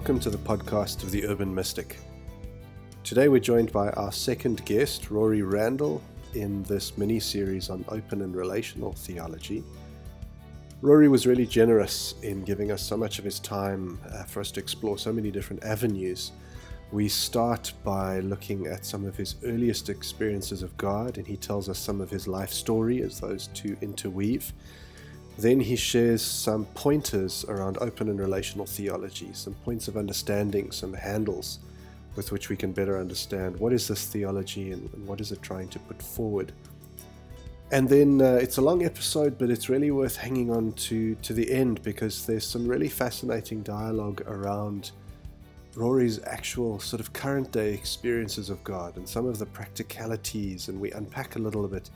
Welcome to the podcast of the Urban Mystic. Today we're joined by our second guest, Rory Randall, in this mini series on open and relational theology. Rory was really generous in giving us so much of his time uh, for us to explore so many different avenues. We start by looking at some of his earliest experiences of God, and he tells us some of his life story as those two interweave. Then he shares some pointers around open and relational theology, some points of understanding, some handles with which we can better understand what is this theology and, what is it trying to put forward. And then uh, it's a long episode, but it's really worth hanging on to to the end because there's some really fascinating dialogue around Rory's actual sort of current day experiences of God and some of the practicalities, and we unpack a little bit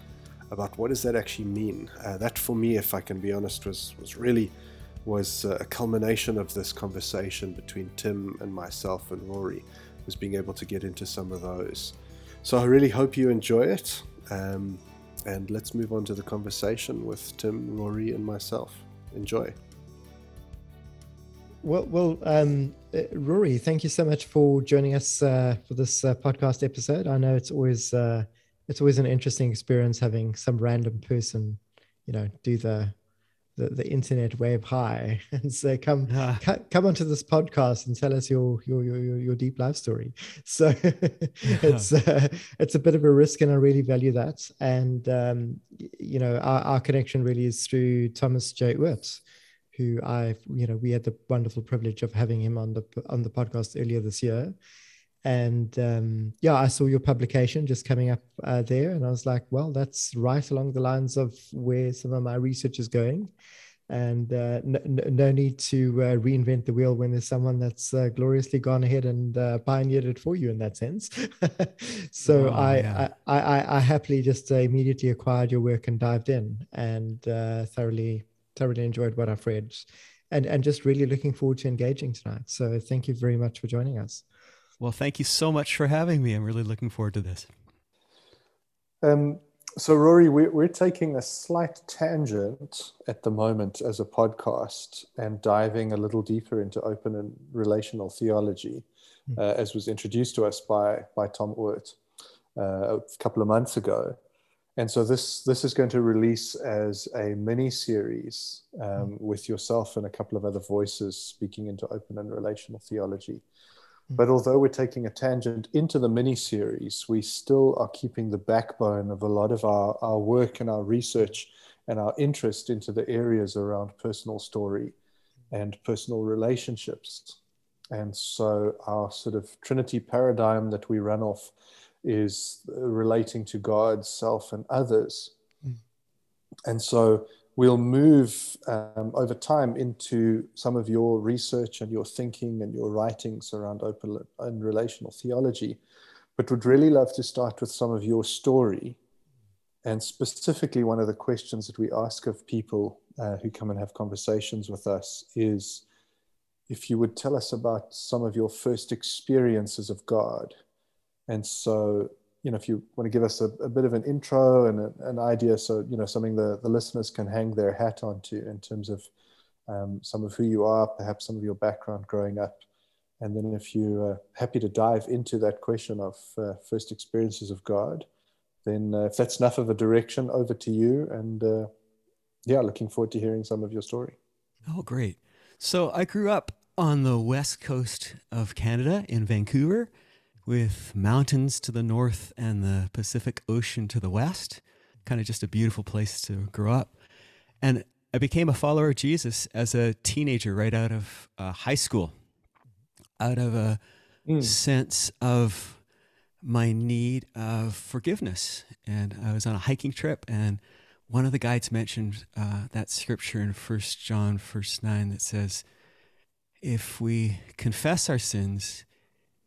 about what does that actually mean. Uh, that, for me, if I can be honest, was was really was uh, a culmination of this conversation between Tim and myself and Rory, was being able to get into some of those. So I really hope you enjoy it. Um, and let's move on to the conversation with Tim, Rory, and myself. Enjoy. Well, well, um, uh, Rory, thank you so much for joining us uh, for this uh, podcast episode. I know it's always uh, it's always an interesting experience having some random person, you know, do the the, the internet wave high and say, come, come onto this podcast and tell us your, your, your, your deep life story. So it's, uh, it's a bit of a risk and I really value that. And, um, you know, our, our connection really is through Thomas J. Oord, who I, you know, we had the wonderful privilege of having him on the, on the podcast earlier this year and um, yeah, I saw your publication just coming up uh, there, and I was like, well, that's right along the lines of where some of my research is going. And uh, no, no, need to uh, reinvent the wheel when there's someone that's uh, gloriously gone ahead and uh, pioneered it for you in that sense. so oh, I, yeah. I, I, I, happily just uh, immediately acquired your work and dived in, and thoroughly thoroughly enjoyed what I've read, and and just really looking forward to engaging tonight. So thank you very much for joining us. Well, thank you so much for having me. I'm really looking forward to this. Um, so, Rory, we're, we're taking a slight tangent at the moment as a podcast and diving a little deeper into open and relational theology, mm. uh, as was introduced to us by, by Tom Oord uh, a couple of months ago. And so this this is going to release as a mini series um, mm. with yourself and a couple of other voices speaking into open and relational theology. But although we're taking a tangent into the mini series, we still are keeping the backbone of a lot of our, our work and our research and our interest into the areas around personal story and personal relationships. And so our sort of Trinity paradigm that we run off is relating to God, self, and others. Mm. And so we'll move um, over time into some of your research and your thinking and your writings around open and relational theology, but would really love to start with some of your story. And specifically, one of the questions that we ask of people uh, who come and have conversations with us is if you would tell us about some of your first experiences of God. And so, you know, if you want to give us a, a bit of an intro and a, an idea, so you know, something the, the listeners can hang their hat onto in terms of um, some of who you are, perhaps some of your background growing up, and then if you're happy to dive into that question of uh, first experiences of God, then uh, if that's enough of a direction, over to you. And uh, yeah, looking forward to hearing some of your story. Oh, great! So I grew up on the west coast of Canada in Vancouver with mountains to the north and the Pacific Ocean to the west. Kind of just a beautiful place to grow up. And I became a follower of Jesus as a teenager, right out of uh, high school, out of a mm. sense of my need of forgiveness. And I was on a hiking trip, and one of the guides mentioned uh, that scripture in First John, verse 9, that says, If we confess our sins,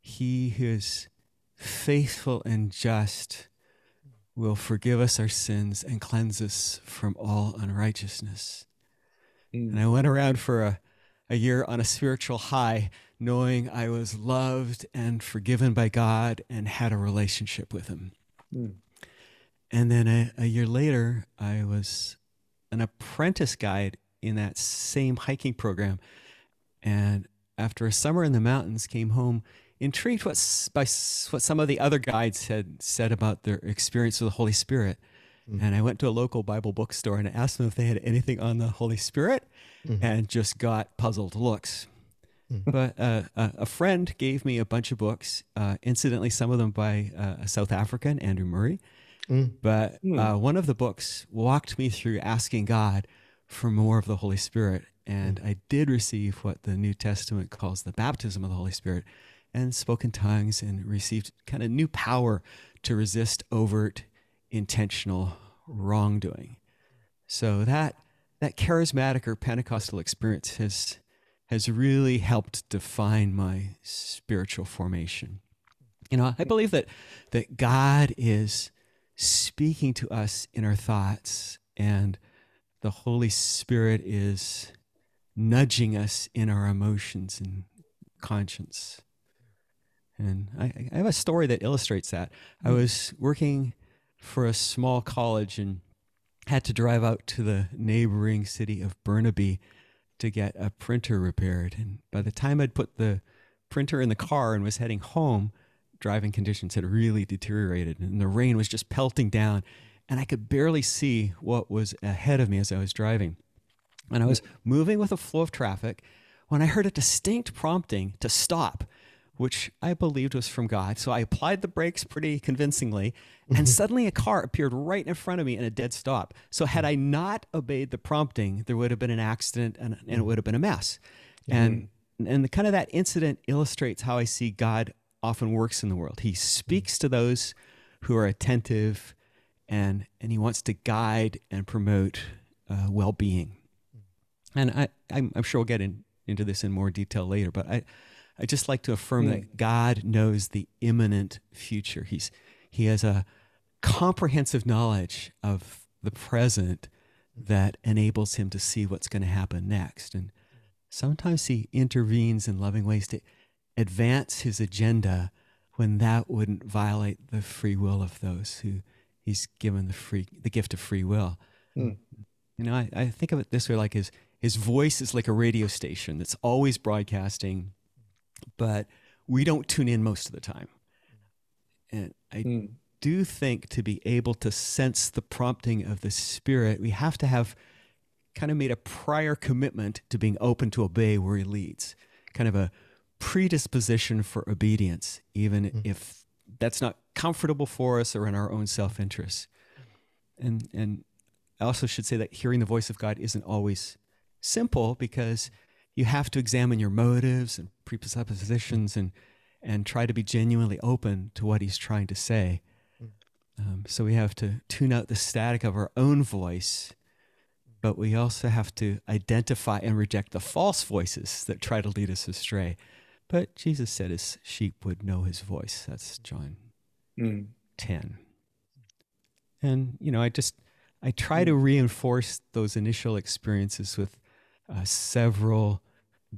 he who is faithful and just will forgive us our sins and cleanse us from all unrighteousness. Mm. And I went around for a, a year on a spiritual high, knowing I was loved and forgiven by God and had a relationship with Him. Mm. And then a, a year later, I was an apprentice guide in that same hiking program. And after a summer in the mountains, came home intrigued what, by what some of the other guides had said about their experience with the Holy Spirit. Mm-hmm. And I went to a local Bible bookstore and I asked them if they had anything on the Holy Spirit mm-hmm. and just got puzzled looks. Mm-hmm. But uh, a friend gave me a bunch of books, uh, incidentally, some of them by uh, a South African, Andrew Murray. Mm. But mm. Uh, one of the books walked me through asking God for more of the Holy Spirit. And mm. I did receive what the New Testament calls the baptism of the Holy Spirit and spoke in tongues and received kind of new power to resist overt intentional wrongdoing. So that that charismatic or Pentecostal experience has has really helped define my spiritual formation. You know, I believe that that God is speaking to us in our thoughts and the Holy Spirit is nudging us in our emotions and conscience. And I, I have a story that illustrates that. I hmm. was working for a small college and had to drive out to the neighboring city of Burnaby to get a printer repaired. And by the time I'd put the printer in the car and was heading home, driving conditions had really deteriorated and the rain was just pelting down. And I could barely see what was ahead of me as I was driving. And I was moving with a flow of traffic when I heard a distinct prompting to stop which I believed was from God. So I applied the brakes pretty convincingly, and suddenly a car appeared right in front of me in a dead stop. So had I not obeyed the prompting, there would have been an accident and, and it would have been a mess. Mm-hmm. And and the, kind of that incident illustrates how I see God often works in the world. He speaks to those who are attentive, and and he wants to guide and promote uh, well-being. And I, I'm, I'm sure we'll get in, into this in more detail later, but I I just like to affirm mm. that God knows the imminent future. He's he has a comprehensive knowledge of the present that enables him to see what's going to happen next. And sometimes he intervenes in loving ways to advance his agenda when that wouldn't violate the free will of those who he's given the free the gift of free will. Mm. You know, I, I think of it this way like his his voice is like a radio station that's always broadcasting but we don't tune in most of the time. And I mm. do think to be able to sense the prompting of the Spirit, we have to have kind of made a prior commitment to being open to obey where He leads, kind of a predisposition for obedience, even mm. if that's not comfortable for us or in our own self interest. And, and I also should say that hearing the voice of God isn't always simple because you have to examine your motives and presuppositions and and try to be genuinely open to what he's trying to say. Hmm. Um, so we have to tune out the static of our own voice, but we also have to identify and reject the false voices that try to lead us astray. But Jesus said his sheep would know his voice. That's John mm. 10. And, you know, I just, I try to hmm. reinforce those initial experiences with uh, several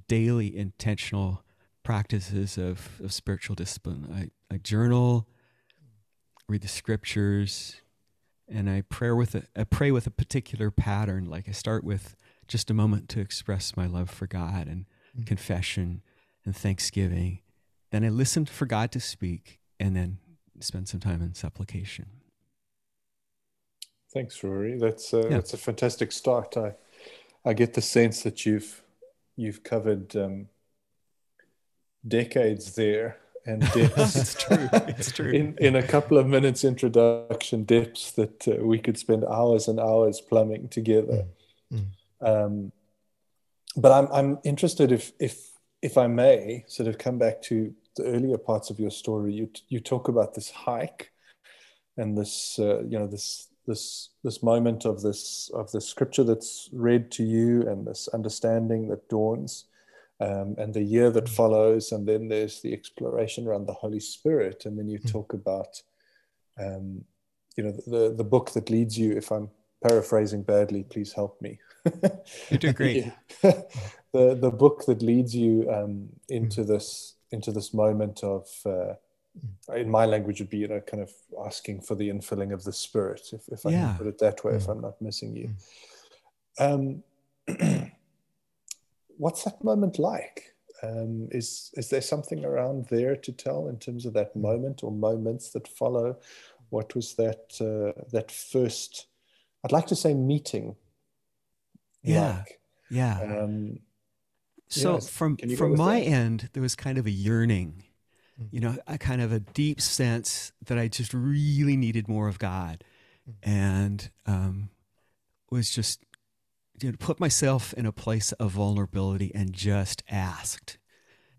daily intentional practices of, of spiritual discipline. I, I journal, read the scriptures, and I pray with a, I pray with a particular pattern. Like I start with just a moment to express my love for God and mm-hmm. confession and thanksgiving. Then I listen for God to speak, and then spend some time in supplication. Thanks, Rory. That's a, yeah. that's a fantastic start. I I get the sense that you've you've covered um, decades there and depths. it's true. It's true. In, in a couple of minutes introduction, depths that uh, we could spend hours and hours plumbing together. Mm. Mm. Um, but I'm I'm interested if if if I may sort of come back to the earlier parts of your story. You you talk about this hike and this uh, you know this this this moment of this of the scripture that's read to you and this understanding that dawns um, and the year that mm. follows and then there's the exploration around the holy spirit and then you mm. talk about um, you know the the book that leads you if i'm paraphrasing badly please help me you do great the the book that leads you um, into mm. this into this moment of uh, in my language would be you know kind of asking for the infilling of the spirit if, if i yeah. can put it that way mm. if i'm not missing you mm. um, what's that moment like Um, is is there something around there to tell in terms of that moment or moments that follow? What was that uh, that first? I'd like to say meeting. Yeah, like? yeah. Um, so yes. from Can you go from my end, there was kind of a yearning. You know, a kind of a deep sense that I just really needed more of God, Mm. and um, was just you know, put myself in a place of vulnerability and just asked,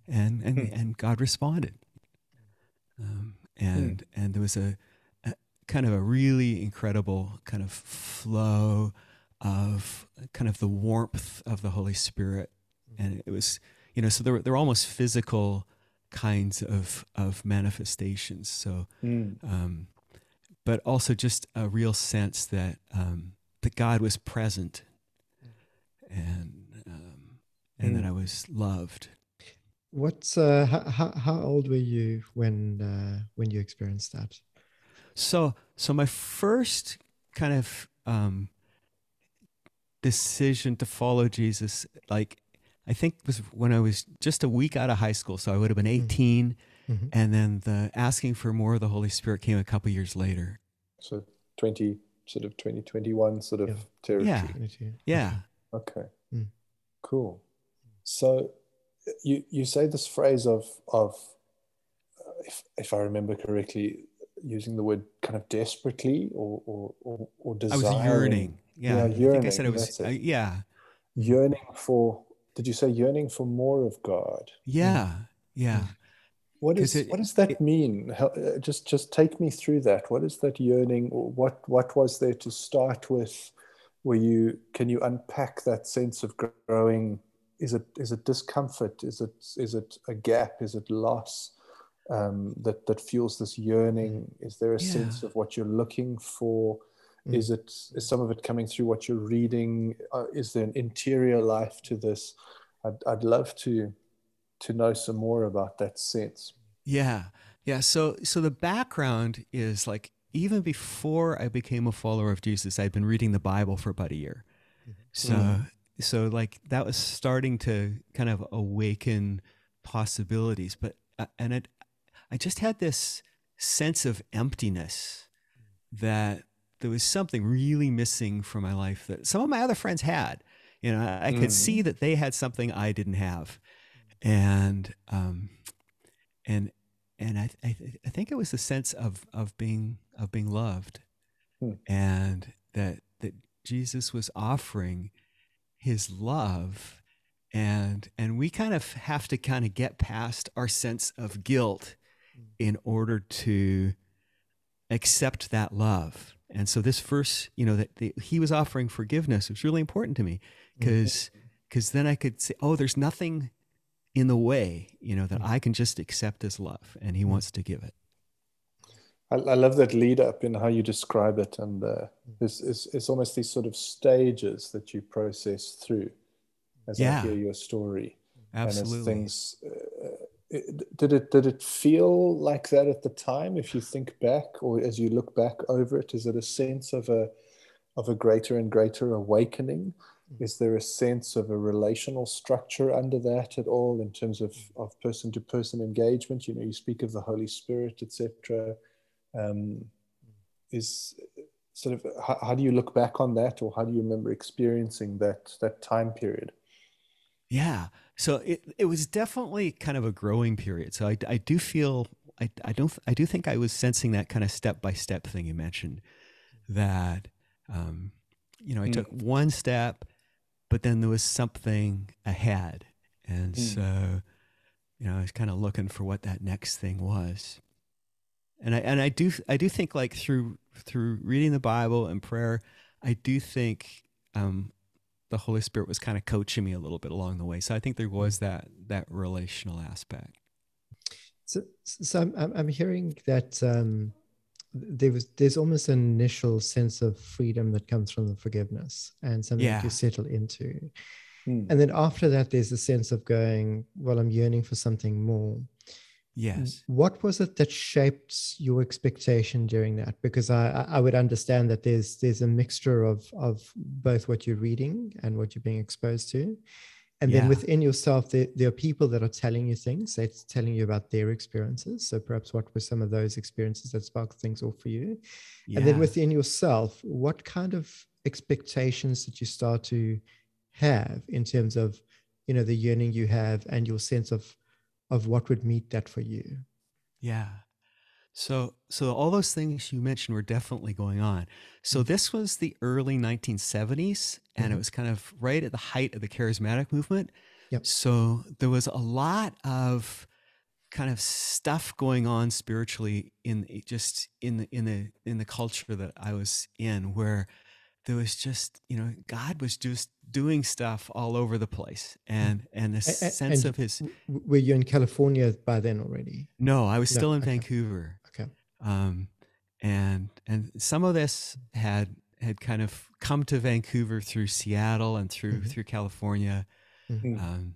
and and Hmm. and God responded, um, and and there was a, a kind of a really incredible kind of flow of kind of the warmth of the Holy Spirit, and it was you know so there were there were almost physical kinds of of manifestations. So mm, um, but also just a real sense that um, that God was present, and um, and that Mm. I was loved. What's uh, how, how how old were you when uh, when you experienced that? So so my first kind of um, decision to follow Jesus, like I think was when I was just a week out of high school. So I would have been Mm. 18, Mhm. and then the asking for more of the Holy Spirit came a couple years later. so twenty sort of twenty twenty one sort of Yeah. territory. Yeah. Yeah. Okay. Mm. Cool. So you you say this phrase of of uh, if if I remember correctly, using the word kind of desperately or or or, or I was yearning. Yeah, Yeah, I think I said I was. it. uh, yeah, yearning for. Did you say yearning for more of God? yeah, yeah. What is it- what does that it- mean? How, uh, just just take me through that. What is that yearning? What what was there to start with? Were you can you unpack that sense of growing? Is it is it discomfort? Is it is it a gap? Is it loss um, that that fuels this yearning? Is there a Yeah. sense of what you're looking for? Mm. Is it is some of it coming through what you're reading? Uh, is there an interior life to this? I'd I'd love to to know some more about that sense. Yeah. Yeah. So so the background is like even before I became a follower of Jesus, I'd been reading the Bible for about a year. So Mm. so like that was starting to kind of awaken possibilities. But uh, and it I just had this sense of emptiness that there was something really missing from my life that some of my other friends had. You know, I, I could Mm. see that they had something I didn't have. And um and and I, I I think it was the sense of of being of being loved, Hmm. and that that Jesus was offering His love, and and we kind of have to kind of get past our sense of guilt in order to accept that love. And so this verse, you know, that the, He was offering forgiveness was really important to me because because then I could say, oh, there's nothing in the way, you know, that I can just accept His love, and He wants to give it. I, I love that lead up in how you describe it, and uh, it's, it's, it's almost these sort of stages that you process through as Yeah. I hear your story. And Absolutely. as things, uh, it, did it did it feel like that at the time? If you think back, or as you look back over it, is it a sense of a of a greater and greater awakening? Mm. Is there a sense of a relational structure under that at all in terms of, mm. of person to person engagement? You know, you speak of the Holy Spirit, etc. Um, mm. is sort of how, how do you look back on that, or how do you remember experiencing that that time period? Yeah. So it, it was definitely kind of a growing period. So I, I do feel, I, I don't, I do think I was sensing that kind of step by step thing you mentioned that, um, you know, I Mm. took one step, but then there was something ahead. And Mm. so, you know, I was kind of looking for what that next thing was. And I, and I do, I do think like through, through reading the Bible and prayer, I do think, um, the Holy Spirit was kind of coaching me a little bit along the way. So I think there was that that relational aspect. So, so I'm, I'm, I'm hearing that um, there was there's almost an initial sense of freedom that comes from the forgiveness and something Yeah. that you settle into, Hmm. and then after that, there's a sense of going, well, I'm yearning for something more. Yes. What was it that shaped your expectation during that? Because I, I would understand that there's there's a mixture of of both what you're reading and what you're being exposed to, and Yeah. then within yourself there, there are people that are telling you things they're telling you about their experiences so perhaps what were some of those experiences that sparked things off for you and then within yourself what kind of expectations did you start to have in terms of you know the yearning you have and your sense of of what would meet that for you Yeah. So so all those things you mentioned were definitely going on. So this was the early 1970s and it Mhm. was kind of right at the height of the charismatic movement. Yep. So there was a lot of kind of stuff going on spiritually in just in the in the in the culture that I was in where there was just, you know, God was just doing stuff all over the place and and a A- a- sense and of his were you in california by then already no, I was No, still in okay. Vancouver. okay um, and and some of this had had kind of come to Vancouver through Seattle and through Mhm. through California, Mhm. um,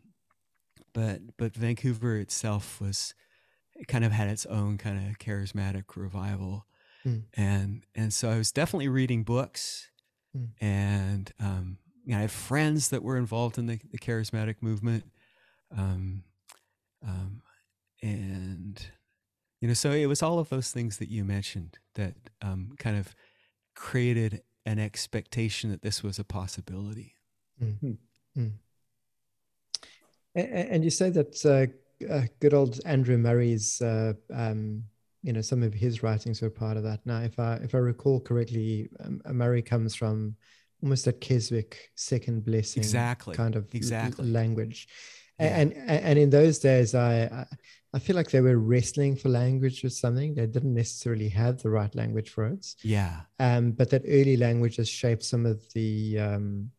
but but Vancouver itself was it kind of had its own kind of charismatic revival, Mm. and and so I was definitely reading books, Mm. and um, you know, I had friends that were involved in the, the charismatic movement, um, um, and you know so it was all of those things that you mentioned that um, kind of created an expectation that this was a possibility. A- a- And you say that uh, uh, good old Andrew Murray's, uh, um, you know, some of his writings were part of that. Now, if I if I recall correctly, um, Murray comes from almost that Keswick second blessing Exactly, kind of l- exactly. language. Yeah. And, and and in those days, I I- I feel like they were wrestling for language or something. They didn't necessarily have the right language for it yeah um, but that early language has shaped some of the, um,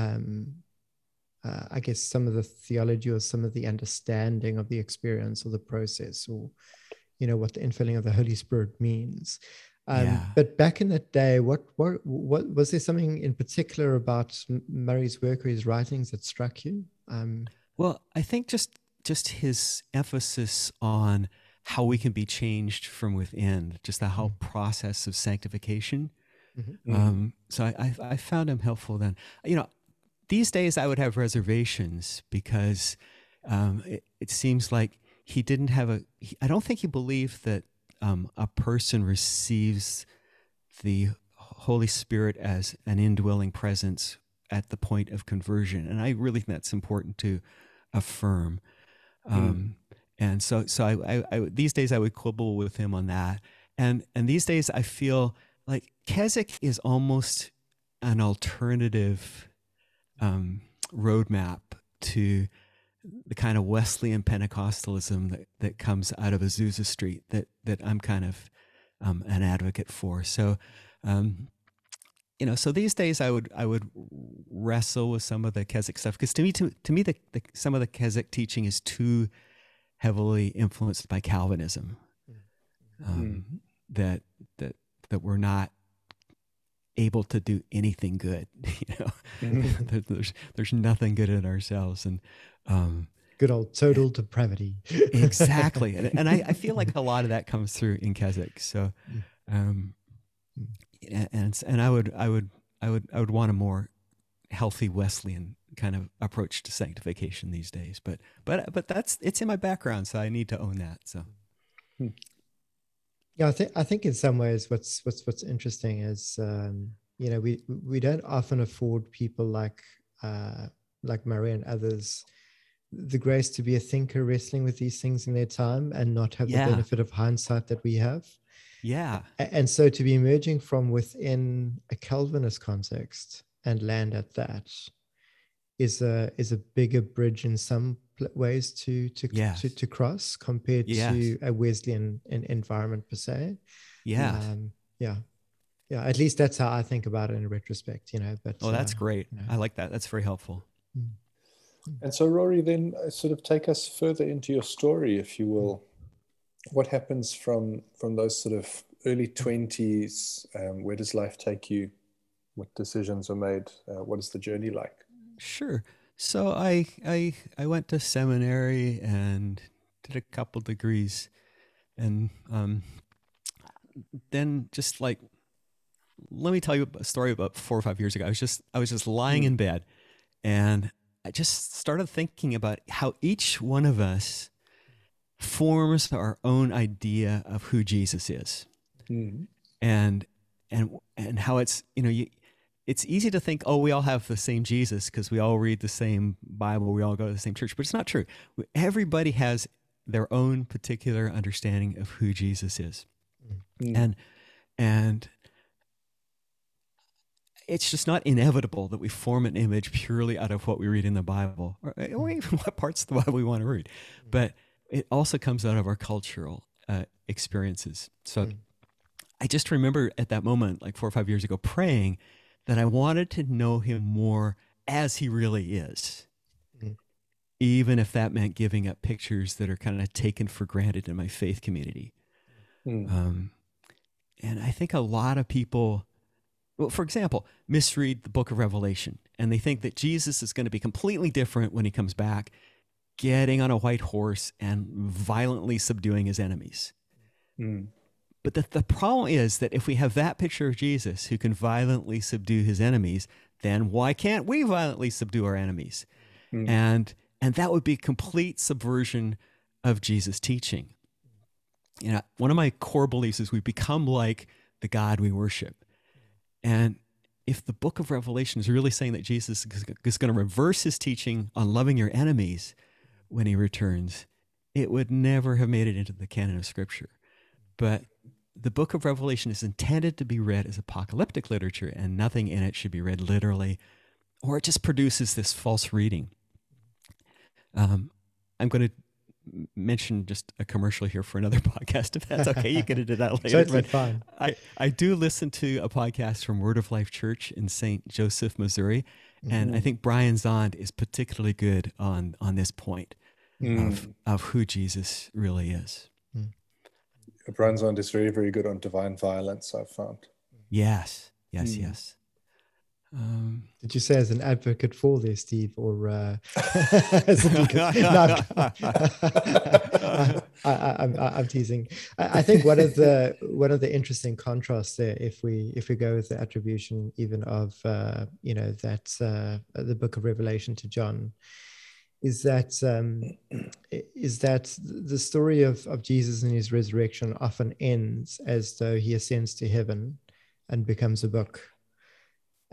um, uh, I guess, some of the theology or some of the understanding of the experience or the process or, you know, what the infilling of the Holy Spirit means. Um, Yeah. But back in that day, what, what, what was there something in particular about Murray's work or his writings that struck you? Um, well i think just just his emphasis on how we can be changed from within just the whole process of sanctification Mhm. um, so I, I, I found him helpful then you know these days i would have reservations because um, it, it seems like he didn't have a he, i don't think he believed that um, a person receives the holy spirit as an indwelling presence at the point of conversion. And i really think that's important to affirm. Um, and so so I, I, I these days i would quibble with him on that. And and these days i feel like keswick is almost an alternative um, roadmap to the kind of Wesleyan Pentecostalism that, that comes out of Azusa Street that that I'm kind of um, an advocate for. So, um, you know, so these days I would I would wrestle with some of the Keswick stuff because to me to, to me the, the some of the Keswick teaching is too heavily influenced by Calvinism. Um, That that that we're not able to do anything good. You know, There- there's there's nothing good in ourselves, and um, good old total depravity. exactly, and, and I, I feel like a lot of that comes through in Keswick. So, um, and and and I would I would I would I would want a more healthy Wesleyan kind of approach to sanctification these days. But but but that's it's in my background, so I need to own that. So Yeah, I think I think in some ways what's what's what's interesting is um, you know we we don't often afford people like uh, like Murray and others the grace to be a thinker wrestling with these things in their time and not have Yeah. the benefit of hindsight that we have. yeah, And so to be emerging from within a Calvinist context and land at that is a is a bigger bridge in some ways to to Yes. to, to cross compared Yes. to a Wesleyan en- environment per se. yeah. Um, yeah. Yeah. At least that's how I think about it in retrospect, you know. But oh, that's uh, great. you know. I like that. That's very helpful. And so, Rory, then uh, sort of take us further into your story, if you will. What happens from from those sort of early twenties? Um, where does life take you? What decisions are made? Uh, what is the journey like? Sure. So I I I went to seminary and did a couple degrees, and um, then just like let me tell you a story about four or five years ago. I was just I was just lying in bed, and I just started thinking about how each one of us forms our own idea of who Jesus is. Mm. And and and how it's, you know, you it's easy to think, oh, we all have the same Jesus because we all read the same Bible, we all go to the same church, but it's not true. Everybody has their own particular understanding of who Jesus is. Mm. And and it's just not inevitable that we form an image purely out of what we read in the Bible or, or even what parts of the Bible we want to read. But it also comes out of our cultural uh, experiences. So Mm. I just remember at that moment, like four or five years ago, praying that I wanted to know him more as he really is. Mm. Even if that meant giving up pictures that are kind of taken for granted in my faith community. Mm. Um, and I think a lot of people, well, for example, misread the book of Revelation and they think that Jesus is going to be completely different when he comes back, getting on a white horse and violently subduing his enemies. Mm. But the, the problem is that if we have that picture of Jesus who can violently subdue his enemies, then why can't we violently subdue our enemies? Mm. And and that would be complete subversion of Jesus' teaching. You know, one of my core beliefs is we become like the God we worship. And if the book of Revelation is really saying that Jesus is going to reverse his teaching on loving your enemies when he returns, it would never have made it into the canon of scripture. But the book of Revelation is intended to be read as apocalyptic literature, and nothing in it should be read literally, or it just produces this false reading. Um, I'm going to mention just a commercial here for another podcast, if that's okay. You can edit that later. But fine. I, I do listen to a podcast from Word of Life Church in St. Joseph, Missouri, and I think Brian Zahnd is particularly good on on this point Mm. of of who Jesus really is. Brian is very, very good on divine violence, I've found. Yes, yes, Mm. yes. Um, Did you say as an advocate for this, Steve, or uh, as a deacon? No, I, I, I'm, I'm teasing. I, I think one of the one of the interesting contrasts there, if we if we go with the attribution even of uh, you know that uh, the Book of Revelation to John, is that um, is that the story of of Jesus and his resurrection often ends as though he ascends to heaven and becomes a book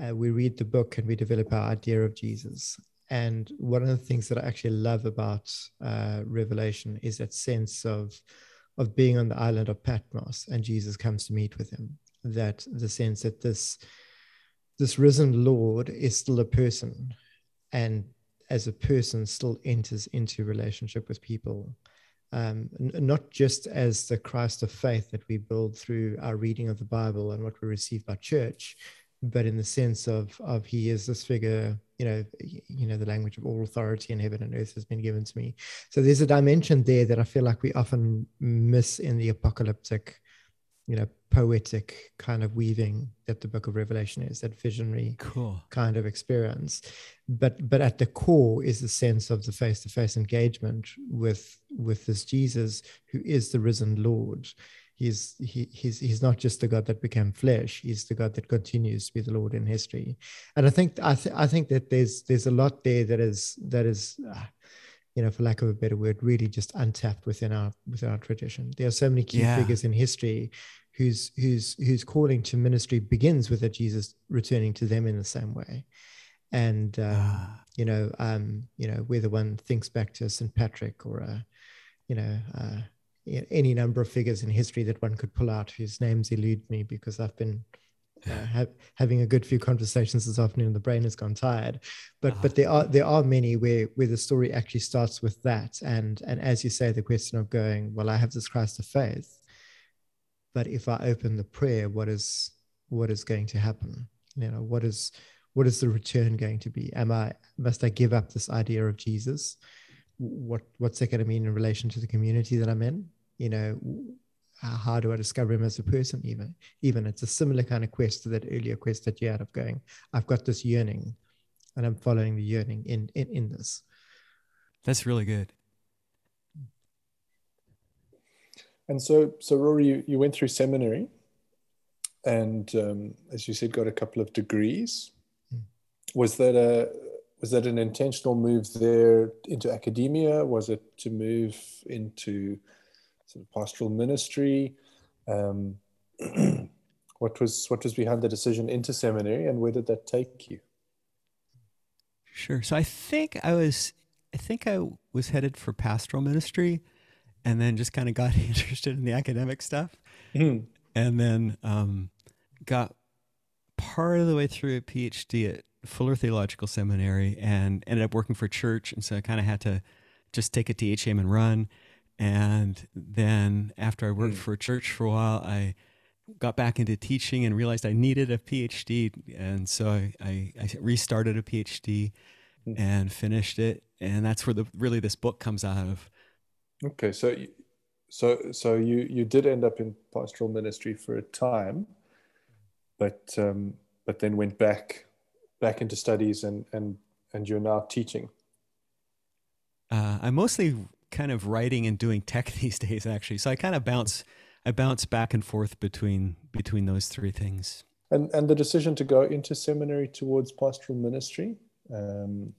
uh, we read the book and we develop our idea of Jesus. And one of the things that I actually love about uh, Revelation is that sense of of being on the island of Patmos and Jesus comes to meet with him. That the sense that this this risen Lord is still a person, and as a person still enters into relationship with people. Um, n- not just as the Christ of faith that we build through our reading of the Bible and what we receive by church, but in the sense of of he is this figure you know you know the language of all authority in heaven and earth has been given to me so there's a dimension there that i feel like we often miss in the apocalyptic you know poetic kind of weaving that the book of revelation is that visionary cool. kind of experience. But but at the core is the sense of the face-to-face engagement with with this jesus who is the risen lord. He's he, he's he's not just the god that became flesh he's the god that continues to be the lord in history. And i think i, th- I think that there's there's a lot there that is that is uh, you know for lack of a better word really just untapped within our within our tradition there are so many key Yeah. figures in history whose whose whose calling to ministry begins with a jesus returning to them in the same way and um, Ah, you know, um, you know, whether one thinks back to St. Patrick or, uh, you know, uh, any number of figures in history that one could pull out whose names elude me because I've been uh, ha- having a good few conversations this afternoon the brain has gone tired. But Ah. but there are there are many where where the story actually starts with that, and and as you say, the question of going, well, I have this Christ of faith, but if I open the prayer, what is what is going to happen? You know, what is what is the return going to be? Am I must I give up this idea of Jesus? What what's that going to mean in relation to the community that I'm in? You know, how, how do I discover him as a person? Even even it's a similar kind of quest to that earlier quest that you had of going. I've got this yearning, and I'm following the yearning in in in this. that's really good. And so, so Rory, you, you went through seminary, and um, as you said, got a couple of degrees. Mm. Was that a was that an intentional move there into academia? Was it to move into sort of pastoral ministry? Um, what was what was behind the decision into seminary, and where did that take you? Sure. So I think I was I think I was headed for pastoral ministry, and then just kind of got interested in the academic stuff, mm. and then um, got part of the way through a PhD at Fuller Theological Seminary and ended up working for church. And so I kind of had to just take a THM and run. And then after I worked mm. for a church for a while, I got back into teaching and realized I needed a PhD. And so I, I, I restarted a PhD mm. and finished it. And that's where the really this book comes out of. Okay. So, so, so you, you did end up in pastoral ministry for a time, but, um, but then went back back into studies and and and you're now teaching? Uh, I'm mostly kind of writing and doing tech these days, actually. So I kind of bounce, I bounce back and forth between between those three things. And and the decision to go into seminary towards pastoral ministry, um,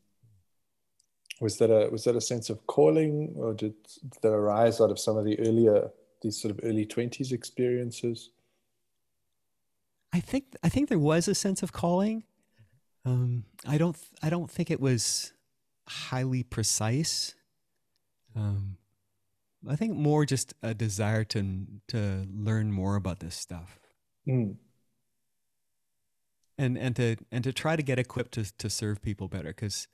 was that a was that a sense of calling, or did, did that arise out of some of the earlier these sort of early twenties experiences? I think I think there was a sense of calling. Um, I don't. I don't think it was highly precise. Um, I think more just a desire to to learn more about this stuff, mm. and and to and to try to get equipped to to serve people better. Because,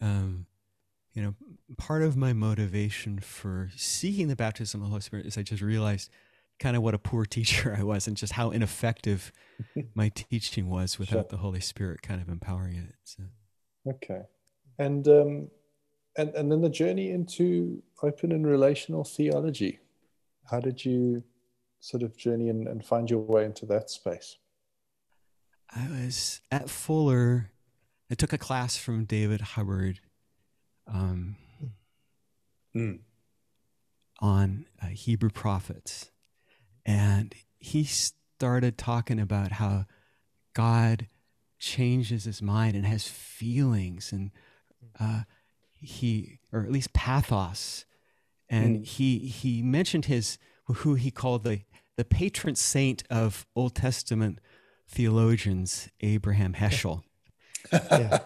um, you know, part of my motivation for seeking the baptism of the Holy Spirit is I just realized kind of what a poor teacher I was and just how ineffective my teaching was without sure. the Holy Spirit kind of empowering it. So. Okay. And um and and then the journey into open and relational theology. How did you sort of journey and, and find your way into that space? I was at Fuller. I took a class from David Hubbard um, mm. on uh, Hebrew prophets and he started talking about how God changes his mind and has feelings and uh, he or at least pathos and mm. he he mentioned his who he called the the patron saint of Old Testament theologians Abraham Heschel. yeah.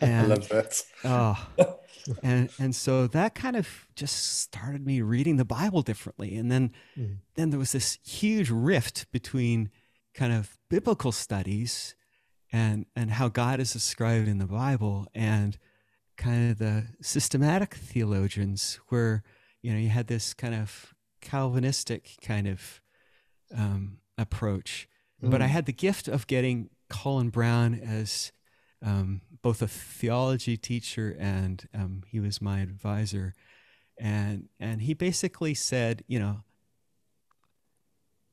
and, I love that. oh, and and so that kind of just started me reading the Bible differently. And then mm. then there was this huge rift between kind of biblical studies and and how God is described in the Bible and kind of the systematic theologians where you know you had this kind of Calvinistic kind of um, approach. Mm. But I mm. had the gift of getting Colin Brown as um, both a theology teacher and um, he was my advisor, and and he basically said, you know,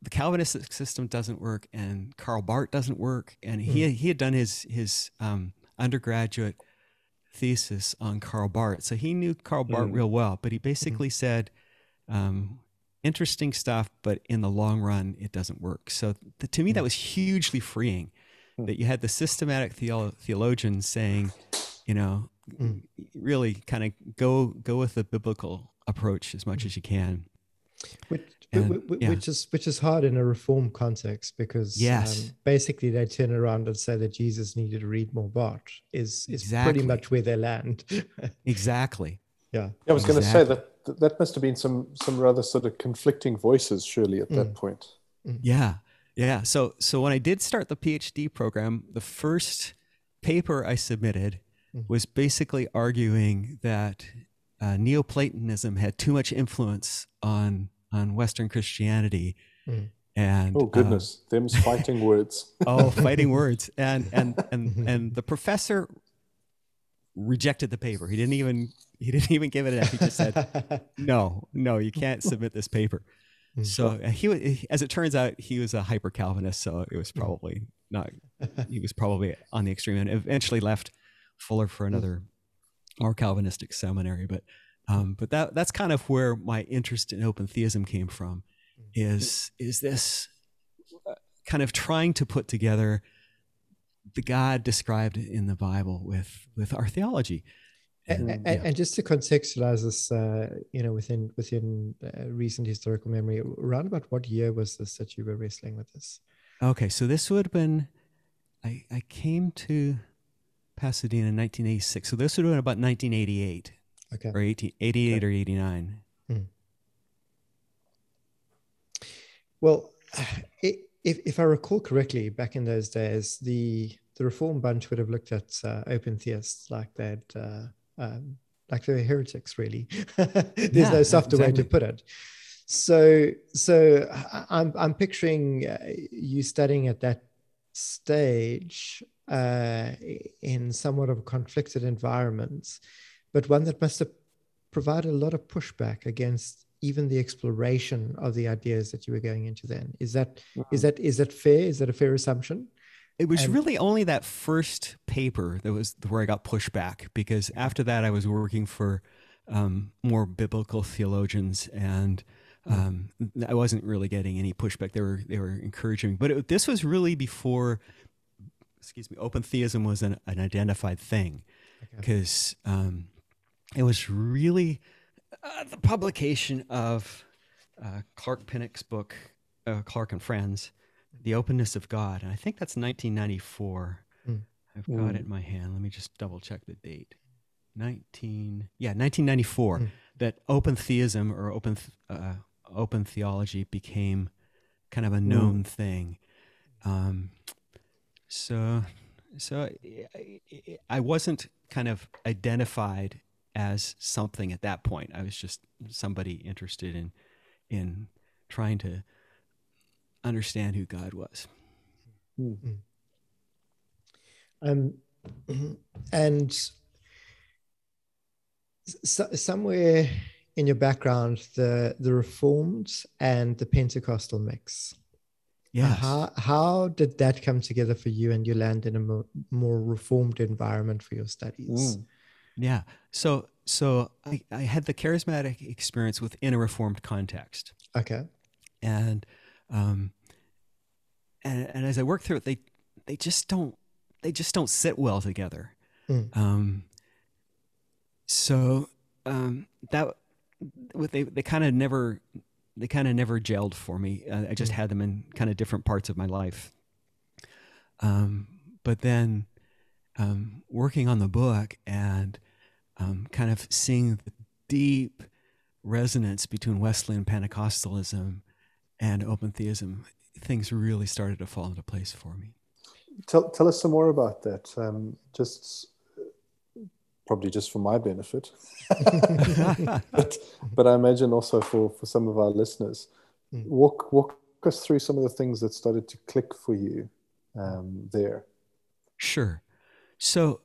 the Calvinistic system doesn't work, and Karl Barth doesn't work, and he mm. he had done his his um, undergraduate thesis on Karl Barth, so he knew Karl Barth mm. real well. But he basically mm. said. Um, interesting stuff, but in the long run, it doesn't work. So the, to me, that hmm. was hugely freeing that you had the systematic theolo- theologians saying, you know, mm. really kind of go go with the biblical approach as much as you can. Which, and, which, yeah. which, is which is hard in a reform context because yes. Um, basically they turn around and say that Jesus needed to read more Barth is is exactly. pretty much where they land. exactly. Yeah. I was exactly. going to say that that must have been some some rather sort of conflicting voices surely at mm. that point. Mm. Yeah, yeah. So so when I did start the PhD program, the first paper I submitted mm-hmm. was basically arguing that uh, Neoplatonism had too much influence on on Western Christianity. Mm. And oh goodness, uh, them's fighting words. oh, fighting words. And and and and the professor rejected the paper. He didn't even he didn't even give it an F. He just said, "No, no, you can't submit this paper." Mm. So uh, he, as it turns out, he was a hyper Calvinist. So it was mm. probably not. He was probably on the extreme and eventually left Fuller for mm. another more Calvinistic seminary. But um, but that that's kind of where my interest in open theism came from. Is is this uh, kind of trying to put together the God described in the Bible with with our theology. And, and, yeah. and just to contextualize this, uh, you know, within within uh, recent historical memory, around about what year was this that you were wrestling with this? Okay, so this would have been, I I came to Pasadena in 1986, so this would have been about 1988. Okay. Or 18, 88 okay. or 89. Hmm. Well, if, if I recall correctly, back in those days, the the Reform bunch would have looked at uh, open theists like that, uh, um, like they were heretics. Really, there's yeah, no softer exactly. way to put it. So, so I'm I'm picturing uh, you studying at that stage uh, in somewhat of a conflicted environment, but one that must have provided a lot of pushback against even the exploration of the ideas that you were going into then. Is that is that is that fair? Is that a fair assumption? It was and, really only that first paper that was where i got pushback because after that i was working for um, more biblical theologians and hmm. um, i wasn't really getting any pushback. They were they were encouraging but it, this was really before excuse me open theism was an, an identified thing. Because okay. um, it was really uh, the publication of uh, Clark Pinnock's book, uh, Clark and Friends, The Openness of God. And I think that's 1994. Mm. I've got mm. it in my hand. Let me just double check the date. 19, yeah, 1994. Mm. That open theism or open, uh, open theology became kind of a hmm. known thing. Um, so, so I, I wasn't kind of identified as something at that point. I was just somebody interested in in trying to understand who God was. Mm-hmm. Um, and so, somewhere in your background, the the Reformed and the Pentecostal mix. Yeah. How how did that come together for you, and you land in a more, more Reformed environment for your studies? Mm. Yeah. So so I, I had the charismatic experience within a reformed context. Okay. And um and, and as I work through it, they they just don't they just don't sit well together. Mm. Um so um that they they kind of never they kind of never gelled for me. Uh, I just mm. had them in kind of different parts of my life. Um, but then um, working on the book and um, kind of seeing the deep resonance between Wesleyan Pentecostalism and open theism, things really started to fall into place for me. Tell, tell us some more about that. Um, just probably just for my benefit, but, but I imagine also for, for some of our listeners. Mm. Walk, walk us through some of the things that started to click for you um, there. Sure. So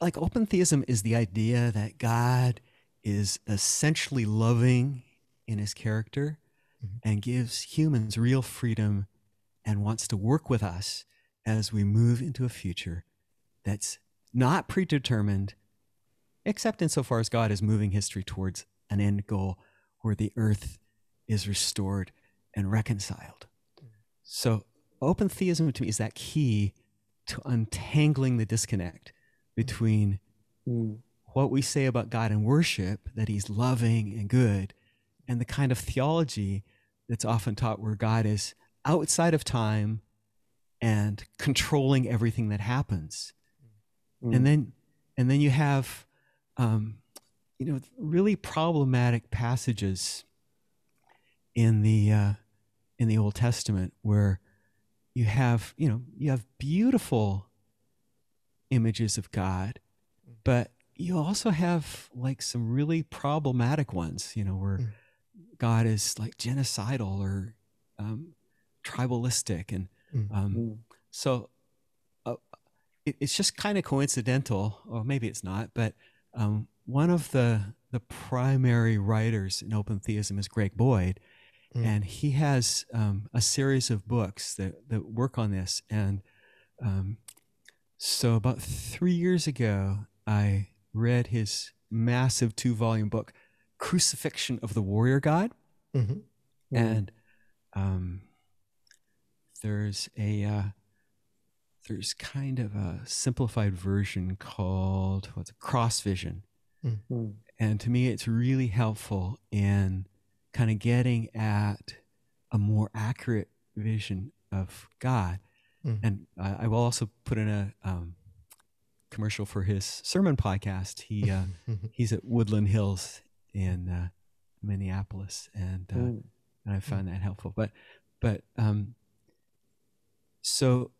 like open theism is the idea that God is essentially loving in his character mm-hmm. and gives humans real freedom and wants to work with us as we move into a future that's not predetermined, except insofar as God is moving history towards an end goal where the earth is restored and reconciled. So, open theism to me is that key to untangling the disconnect between mm. what we say about God and worship, that He's loving and good, and the kind of theology that's often taught where God is outside of time and controlling everything that happens. Mm. And then and then you have um, you know really problematic passages in the uh, in the Old Testament where you have you know you have beautiful images of God, but you also have like some really problematic ones, you know, where mm. God is like genocidal or um, tribalistic. And mm. um, so uh, it, it's just kind of coincidental, or maybe it's not, but um, one of the, the primary writers in open theism is Greg Boyd. Mm. And he has um, a series of books that, that work on this. And um, so, about three years ago, I read his massive two volume book, Crucifixion of the Warrior God. Mm-hmm. Mm-hmm. And um, there's a uh, there's kind of a simplified version called what's it, cross vision Mm. and to me it's really helpful in kind of getting at a more accurate vision of god Mm. and I, I will also put in a um, commercial for his sermon podcast he uh, he's at woodland hills in uh, minneapolis and uh, Mm. and I found that helpful. But but um, so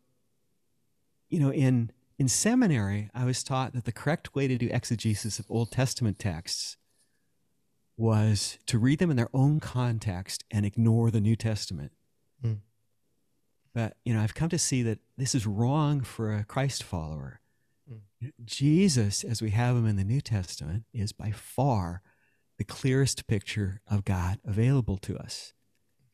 you know, in in seminary, I was taught that the correct way to do exegesis of Old Testament texts was to read them in their own context and ignore the New Testament. Mm. But you know, I've come to see that this is wrong for a Christ follower. Mm. Jesus, as we have him in the New Testament, is by far the clearest picture of God available to us.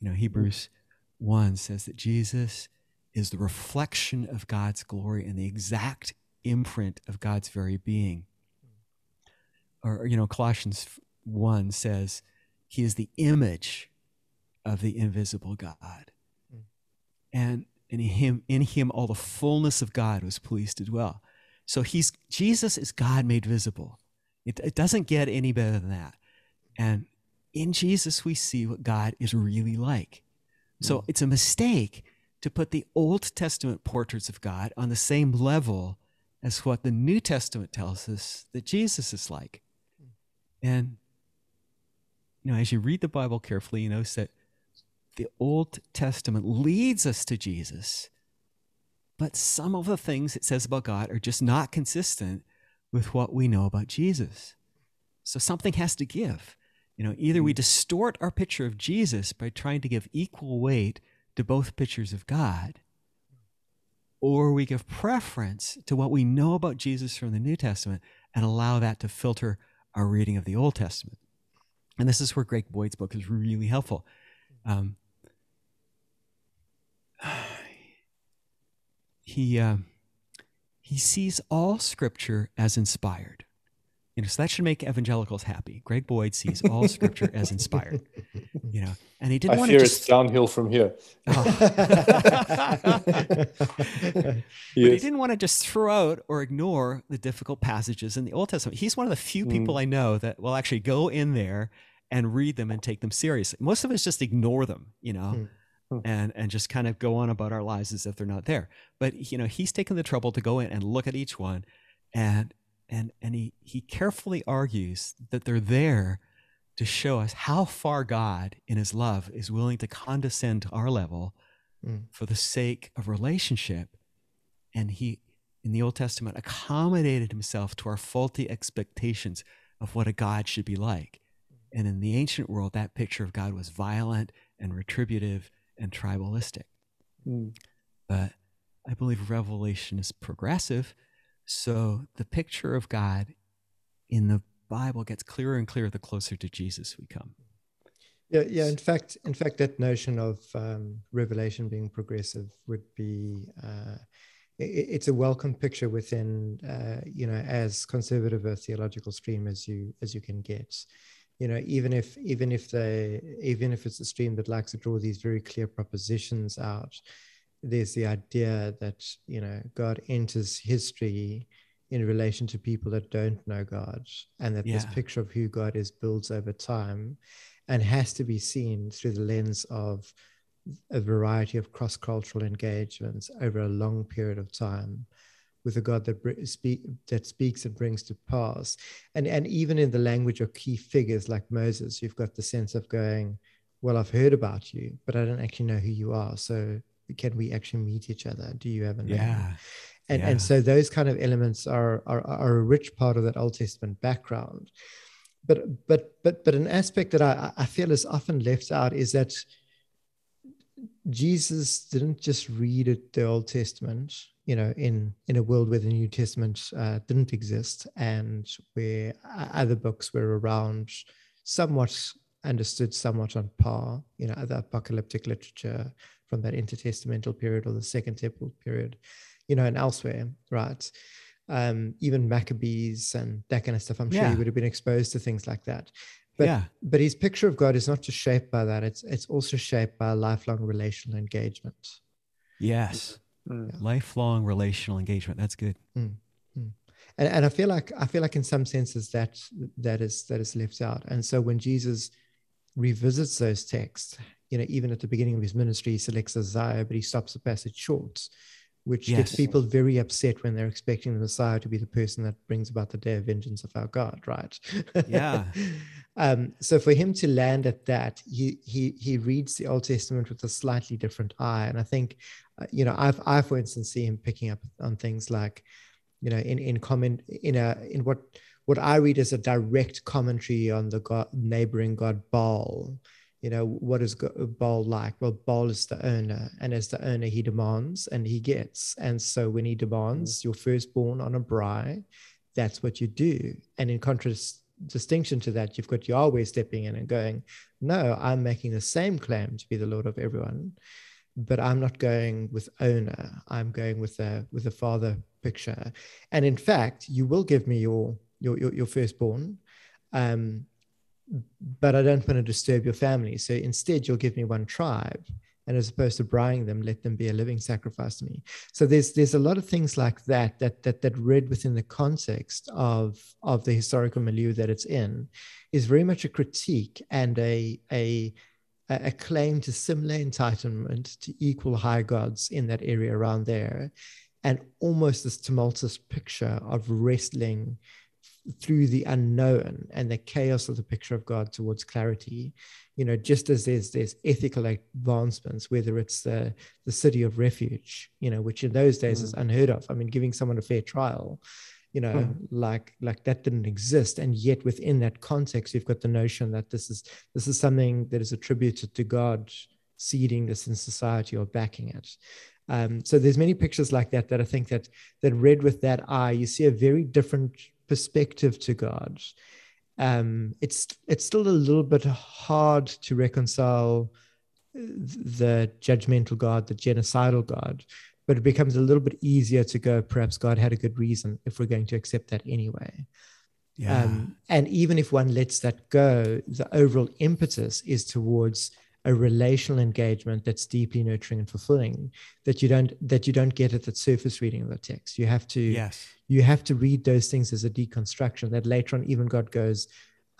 You know, Hebrews 1 says that Jesus is the reflection of God's glory and the exact imprint of God's very being. Or, you know, Colossians 1 says he is the image of the invisible God. Mm. And in him, in him, all the fullness of God was pleased to dwell. So he's Jesus is God made visible. It, it doesn't get any better than that. And in Jesus, we see what God is really like. So Mm. it's a mistake to put the Old Testament portraits of God on the same level as what the New Testament tells us that Jesus is like. And, you know, as you read the Bible carefully, you notice that the Old Testament leads us to Jesus, but some of the things it says about God are just not consistent with what we know about Jesus. So something has to give. You know, either we distort our picture of Jesus by trying to give equal weight to both pictures of God, or we give preference to what we know about Jesus from the New Testament and allow that to filter our reading of the Old Testament. And this is where Greg Boyd's book is really helpful. Um, he uh, he sees all Scripture as inspired. You know, so that should make evangelicals happy. Greg Boyd sees all Scripture as inspired. You know, and he didn't I want fear to it's just. downhill from here. Oh. But he didn't want to just throw out or ignore the difficult passages in the Old Testament. He's one of the few Mm. people I know that will actually go in there and read them and take them seriously. Most of us just ignore them, you know, Mm. Mm. and and just kind of go on about our lives as if they're not there. But you know, he's taken the trouble to go in and look at each one, and and and he he carefully argues that they're there to show us how far God in his love is willing to condescend to our level Mm. for the sake of relationship and he in the old testament accommodated himself to our faulty expectations of what a god should be like and in the ancient world that picture of god was violent and retributive and tribalistic Mm. but i believe revelation is progressive so the picture of god in the bible gets clearer and clearer the closer to jesus we come Yeah, yeah. In fact, in fact, that notion of um, revelation being progressive would be uh, i- it's a welcome picture within uh, you know as conservative a theological stream as you as you can get. You know, even if even if they even if it's a stream that likes to draw these very clear propositions out, there's the idea that you know God enters history in relation to people that don't know God, and that this picture of who God is builds over time and has to be seen through the lens of a variety of cross cultural engagements over a long period of time with a God that speak, that speaks and brings to pass. And, and even in the language of key figures like Moses, you've got the sense of going, Well, I've heard about you, but I don't actually know who you are. So can we actually meet each other? Do you have a name? yeah and Yeah. and so those kind of elements are, are are a rich part of that Old Testament background. But but but but an aspect that I I feel is often left out is that Jesus didn't just read it, the Old Testament, you know, in in a world where the New Testament uh, didn't exist and where other books were around, somewhat understood, somewhat on par. You know, other apocalyptic literature from that intertestamental period or the Second Temple period you know, and elsewhere, right? Um, even Maccabees and that kind of stuff. I'm sure Yeah. you would have been exposed to things like that. But yeah but his picture of God is not just shaped by that; it's it's also shaped by a lifelong relational engagement. Yes. Mm. Lifelong relational engagement. That's good. Mm. Mm. And, and I feel like I feel like in some senses that that is that is left out. And so when Jesus revisits those texts, you know, even at the beginning of his ministry, he selects Isaiah, but he stops the passage short which yes. gets people very upset when they're expecting the Messiah to be the person that brings about the day of vengeance of our God, right? Yeah. um, so for him to land at that, he he he reads the Old Testament with a slightly different eye, and I think, you know, I've I for instance see him picking up on things like, you know, in in comment in a in what what I read as a direct commentary on the God, neighboring god Baal you know what is Baal like? Well, Baal is the owner, and as the owner, he demands and he gets. And so when he demands mm. your firstborn on a braai, that's what you do. And in contrast, distinction to that, you've got Yahweh stepping in and going, "No, I'm making the same claim to be the Lord of everyone." But I'm not going with owner. I'm going with a with a father picture, and in fact, you will give me your your your, your firstborn, um, but I don't want to disturb your family. So instead, you'll give me one tribe. And as opposed to braaiing them, let them be a living sacrifice to me. So there's there's a lot of things like that that that that read within the context of of the historical milieu that it's in, is very much a critique and a a a claim to similar entitlement to equal high gods in that area around there, and almost this tumultuous picture of wrestling through the unknown and the chaos of the picture of God towards clarity. You know, just as there's there's ethical advancements, whether it's the the city of refuge, you know, which in those days mm. is unheard of. I mean, giving someone a fair trial, you know, mm. like like that didn't exist, and yet within that context, you've got the notion that this is this is something that is attributed to God seeding this in society or backing it. Um, so there's many pictures like that that I think that that read with that eye, you see a very different perspective to God. Um, it's it's still a little bit hard to reconcile the judgmental God, the genocidal God, but it becomes a little bit easier to go. Perhaps God had a good reason if we're going to accept that anyway. Yeah. Um, and even if one lets that go, the overall impetus is towards a relational engagement that's deeply nurturing and fulfilling that you don't that you don't get at the surface reading of the text you have to yes you have to read those things as a deconstruction that later on even god goes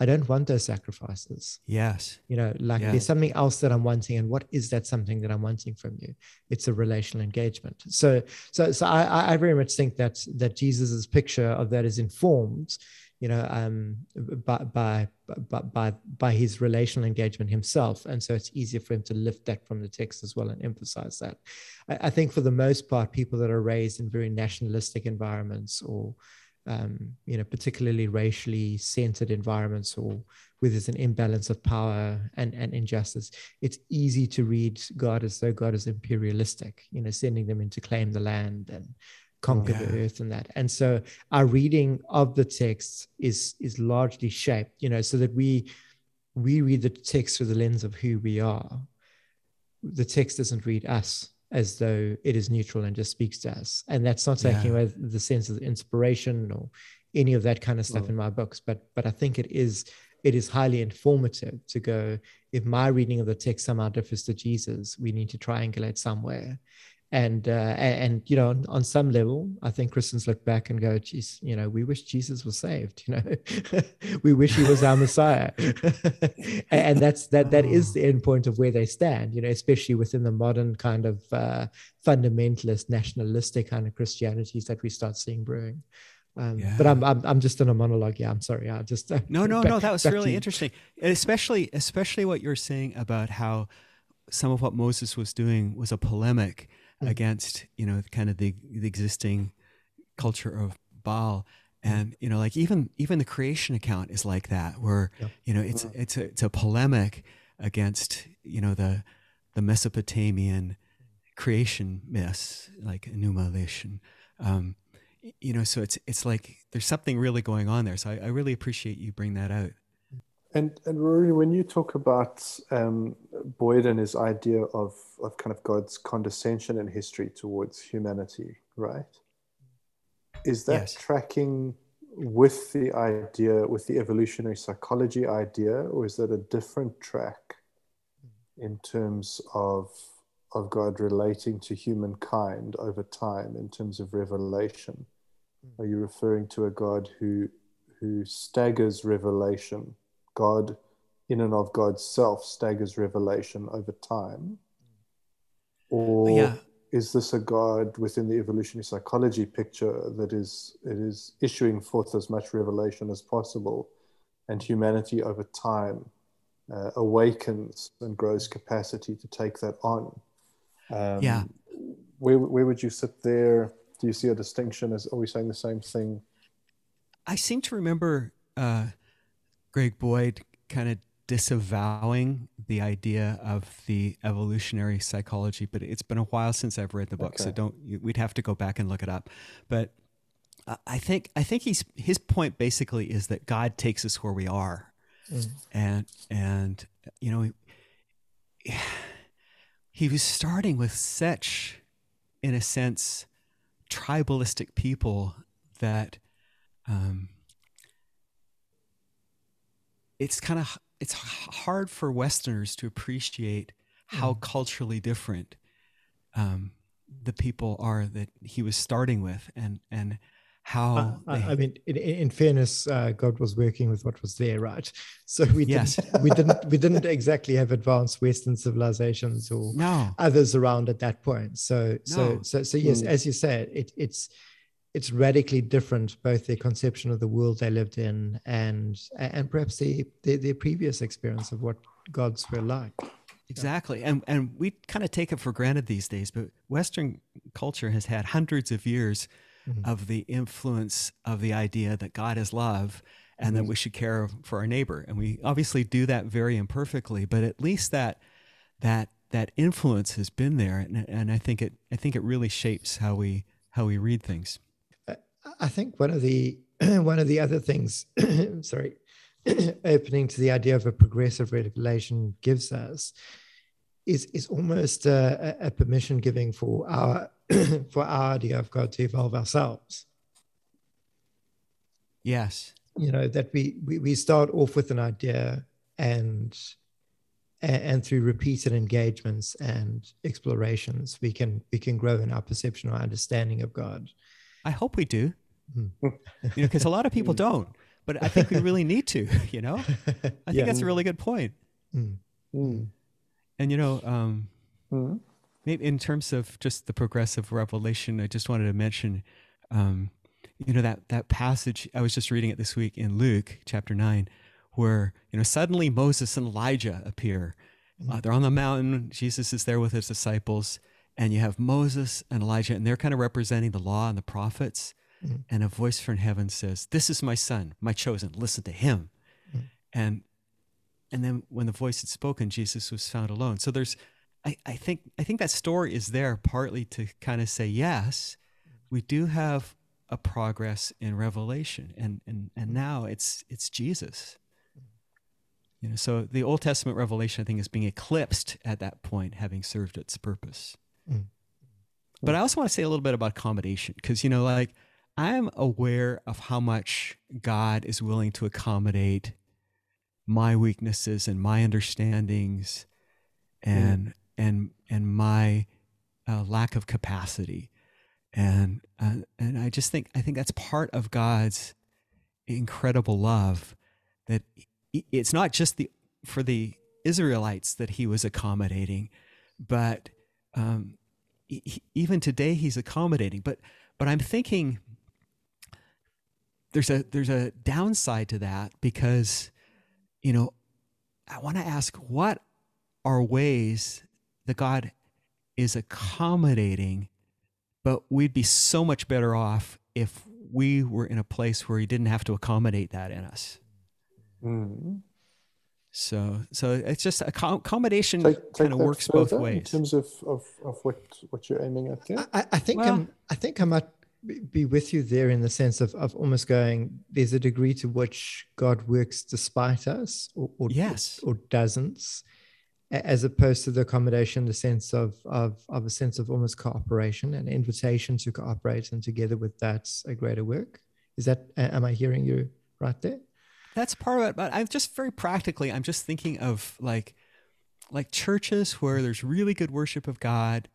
i don't want those sacrifices yes you know like yes. there's something else that i'm wanting and what is that something that i'm wanting from you it's a relational engagement so so so i i very much think that that jesus's picture of that is informed you know, um, by, by, by, by, by his relational engagement himself. And so it's easier for him to lift that from the text as well and emphasize that. I, I think for the most part, people that are raised in very nationalistic environments or, um, you know, particularly racially centered environments or where there's an imbalance of power and, and injustice, it's easy to read God as though God is imperialistic, you know, sending them in to claim the land and conquer yeah. the earth and that. And so our reading of the text is is largely shaped you know so that we we read the text through the lens of who we are. The text doesn't read us as though it is neutral and just speaks to us and that's not taking yeah. away the sense of inspiration or any of that kind of stuff oh. in my books but but i think it is it is highly informative to go if my reading of the text somehow differs to jesus we need to triangulate somewhere and uh, and you know on some level i think christians look back and go geez you know we wish jesus was saved you know we wish he was our messiah and that's that that is the end point of where they stand you know especially within the modern kind of uh, fundamentalist nationalistic kind of christianities that we start seeing brewing um, yeah. but I'm, I'm I'm just in a monologue. Yeah, I'm sorry. I just uh, no no back, no. That was really interesting, especially especially what you're saying about how some of what Moses was doing was a polemic mm. against you know kind of the, the existing culture of Baal. And you know like even even the creation account is like that where yep. you know it's it's a, it's a polemic against you know the the Mesopotamian creation myths like Enuma Elish and um, you know so it's it's like there's something really going on there. So I, I really appreciate you bring that out and and Rory, when you talk about um, Boyd and his idea of of kind of God's condescension in history towards humanity, right? Is that yes. tracking with the idea, with the evolutionary psychology idea, or is that a different track in terms of of God relating to humankind over time in terms of revelation? Are you referring to a God who who staggers revelation? God, in and of God's self, staggers revelation over time, or Yeah. is this a God within the evolutionary psychology picture that is it is issuing forth as much revelation as possible, and humanity over time uh, awakens and grows capacity to take that on? Um, Yeah. Where where would you sit there? Do you see a distinction? As are we saying the same thing? I seem to remember uh, Greg Boyd kind of disavowing the idea of the evolutionary psychology, but it's been a while since I've read the book, so don't. We'd have to go back and look it up. But I- I think I think he's his point basically is that God takes us where we are, Mm. and and you know he, he was starting with such, in a sense, tribalistic people that um, it's kind of it's hard for Westerners to appreciate how culturally different um, the people are that he was starting with, and and how Uh, I, they- I mean, in, in fairness, uh, God was working with what was there, right? So we Yes. didn't, we didn't we didn't exactly have advanced Western civilizations or no, others around at that point. So so so so yes, Mm. as you said, it it's it's radically different, both their conception of the world they lived in and and perhaps the their, their previous experience of what gods were like. exactly, and and we kind of take it for granted these days, but Western culture has had hundreds of years Mhm. of the influence of the idea that God is love and that Mhm. we should care for our neighbor. And we obviously do that very imperfectly, but at least that that that influence has been there, and, and I think it I think it really shapes how we how we read things. I think one of the one of the other things, sorry, opening to the idea of a progressive revelation gives us is is almost a, a a permission giving for our for our idea of God to evolve ourselves. Yes, You know that we we, we start off with an idea and and through repeated engagements and explorations we can we can grow in our perception or understanding of God. I hope we do. Hmm. You know, because a lot of people don't, but I think we really need to. You know, I think that's a really good point. Mm. Mm. And you know, um, maybe in terms of just the progressive revelation, I just wanted to mention, um, you know, that that passage I was just reading it this week in Luke chapter nine, where you know suddenly Moses and Elijah appear. Uh, they're on the mountain. Jesus is there with his disciples, and you have Moses and Elijah, and they're kind of representing the law and the prophets. Mhm. And a voice from heaven says, "This is my son, my chosen. Listen to him." Mhm. And and then when the voice had spoken, Jesus was found alone. So there's, I, I think I think that story is there partly to kind of say, yes, we do have a progress in revelation, and and and now it's it's Jesus. You know, so the Old Testament revelation, I think, is being eclipsed at that point, having served its purpose. Mm. But I also want to say a little bit about accommodation, because you know, like I'm aware of how much God is willing to accommodate my weaknesses and my understandings, and and and my uh, lack of capacity, and uh, and I just think I think that's part of God's incredible love that it's not just the for the Israelites that he was accommodating, but um, e- e- even today he's accommodating. But but I'm thinking there's a there's a downside to that because you know I want to ask what are ways that God is accommodating, but we'd be so much better off if we were in a place where he didn't have to accommodate that in us. Mm. So so it's just accom- accommodation Take, take kind of works both ways In terms of, of, of what, what you're aiming at there. I, I think Well- I'm, I think I might be- be with you there in the sense of, of almost going. There's a degree to which God works despite us, or, or Yes. or doesn't, as opposed to the accommodation, the sense of of of a sense of almost cooperation, and invitation to cooperate, and together with that, a greater work. Is that? Am I hearing you right there? That's part of it. But I'm just very practically, I'm just thinking of like like churches where there's really good worship of God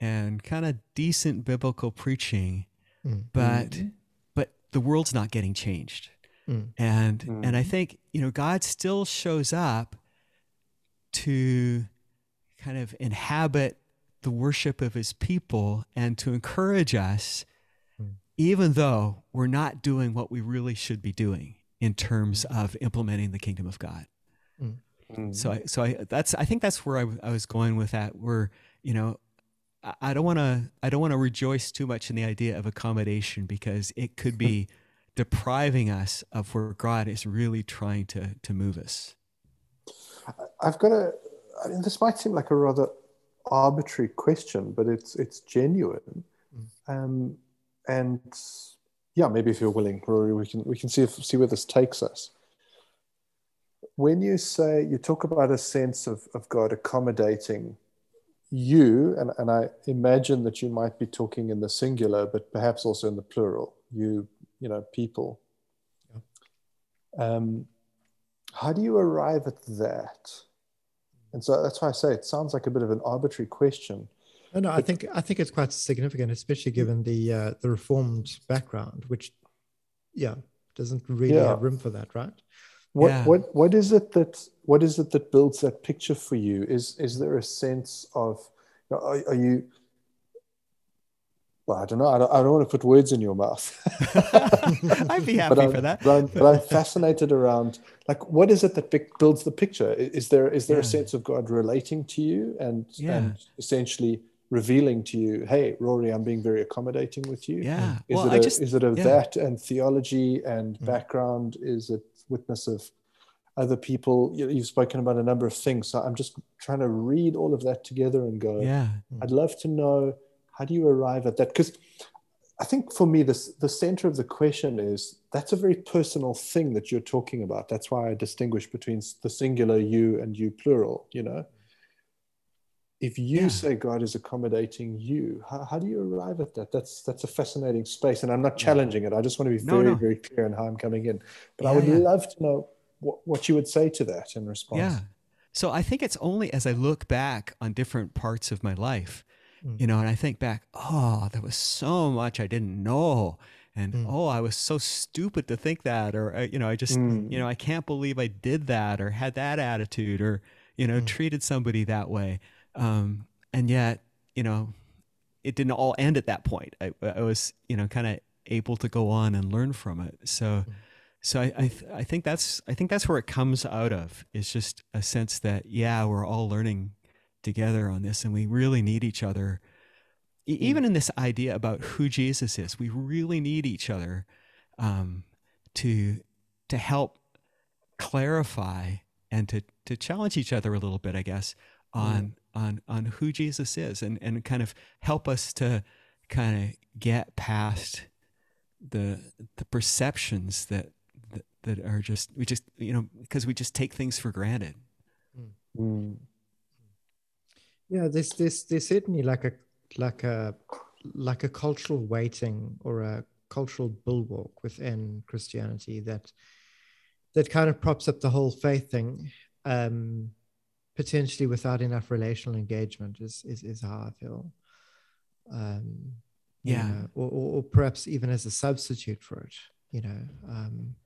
and kind of decent biblical preaching, Mm. but Mhm. but the world's not getting changed. Mm. And and I Mhm. think, you know, God still shows up to kind of inhabit the worship of his people and to encourage us Mm. even though we're not doing what we really should be doing in terms of implementing the kingdom of God. Mm. So I, so I, that's, I think that's where I, w- I was going with that. Where, you know, I, I don't want to, I don't want to rejoice too much in the idea of accommodation because it could be depriving us of where God is really trying to, to move us. I've got a. I mean, this might seem like a rather arbitrary question, but it's it's genuine. Um, and yeah, maybe if you're willing, Rory, we can we can see if, see where this takes us. When you say you talk about a sense of, of God accommodating you, and, and I imagine that you might be talking in the singular, but perhaps also in the plural, you, you know, people. Um, how do you arrive at that? And so that's why I say it sounds like a bit of an arbitrary question. No, no, I think I think it's quite significant, especially given the uh, the reformed background, which, yeah, doesn't really Yeah. have room for that, right? What Yeah. what what is it that what is it that builds that picture for you? Is is there a sense of are, are you well, I don't know. I don't, I don't want to put words in your mouth. I'd be happy I'm- for that. But I'm, but I'm fascinated around like what is it that pic- builds the picture? I- Is there is there a sense of God relating to you and Yeah. and essentially revealing to you, hey, Rory, I'm being very accommodating with you. Yeah. Is well, it I a, just, is it a yeah. that and theology and Mm. background? Is it witness of other people? You, you've spoken about a number of things. So I'm just trying to read all of that together and go, yeah. I'd love to know how do you arrive at that? Because I think for me, this the center of the question is that's a very personal thing that you're talking about. That's why I distinguish between the singular you and you plural. You know, if you Yeah. say God is accommodating you, how, how do you arrive at that? That's that's a fascinating space, and I'm not challenging it. I just want to be very no. very clear in how I'm coming in. But I would yeah. love to know what, what you would say to that in response. Yeah. So I think it's only as I look back on different parts of my life, Mm. you know, and I think back, oh, there was so much I didn't know. And Mm. oh, I was so stupid to think that. Or, uh, you know, I just, Mm. you know, I can't believe I did that or had that attitude or, you know, Mm. treated somebody that way. Um, and yet, you know, it didn't all end at that point. I, I was, you know, kind of able to go on and learn from it. So, so I, I, th- I think that's, I think that's where it comes out of. It's just a sense that, yeah, we're all learning together on this and we really need each other. E- Even in this idea about who Jesus is, we really need each other um, to, to help clarify and to, to challenge each other a little bit, I guess, on, on, on who Jesus is and, and kind of help us to kind of get past the, the perceptions that, that, that are just, we just, you know, because we just take things for granted. Mm. Yeah, there's there's there's certainly like a like a like a cultural weighting or a cultural bulwark within Christianity that that kind of props up the whole faith thing, um, potentially without enough relational engagement is is, is how I feel. Um, Yeah. know, or, or, or perhaps even as a substitute for it, you know. Um,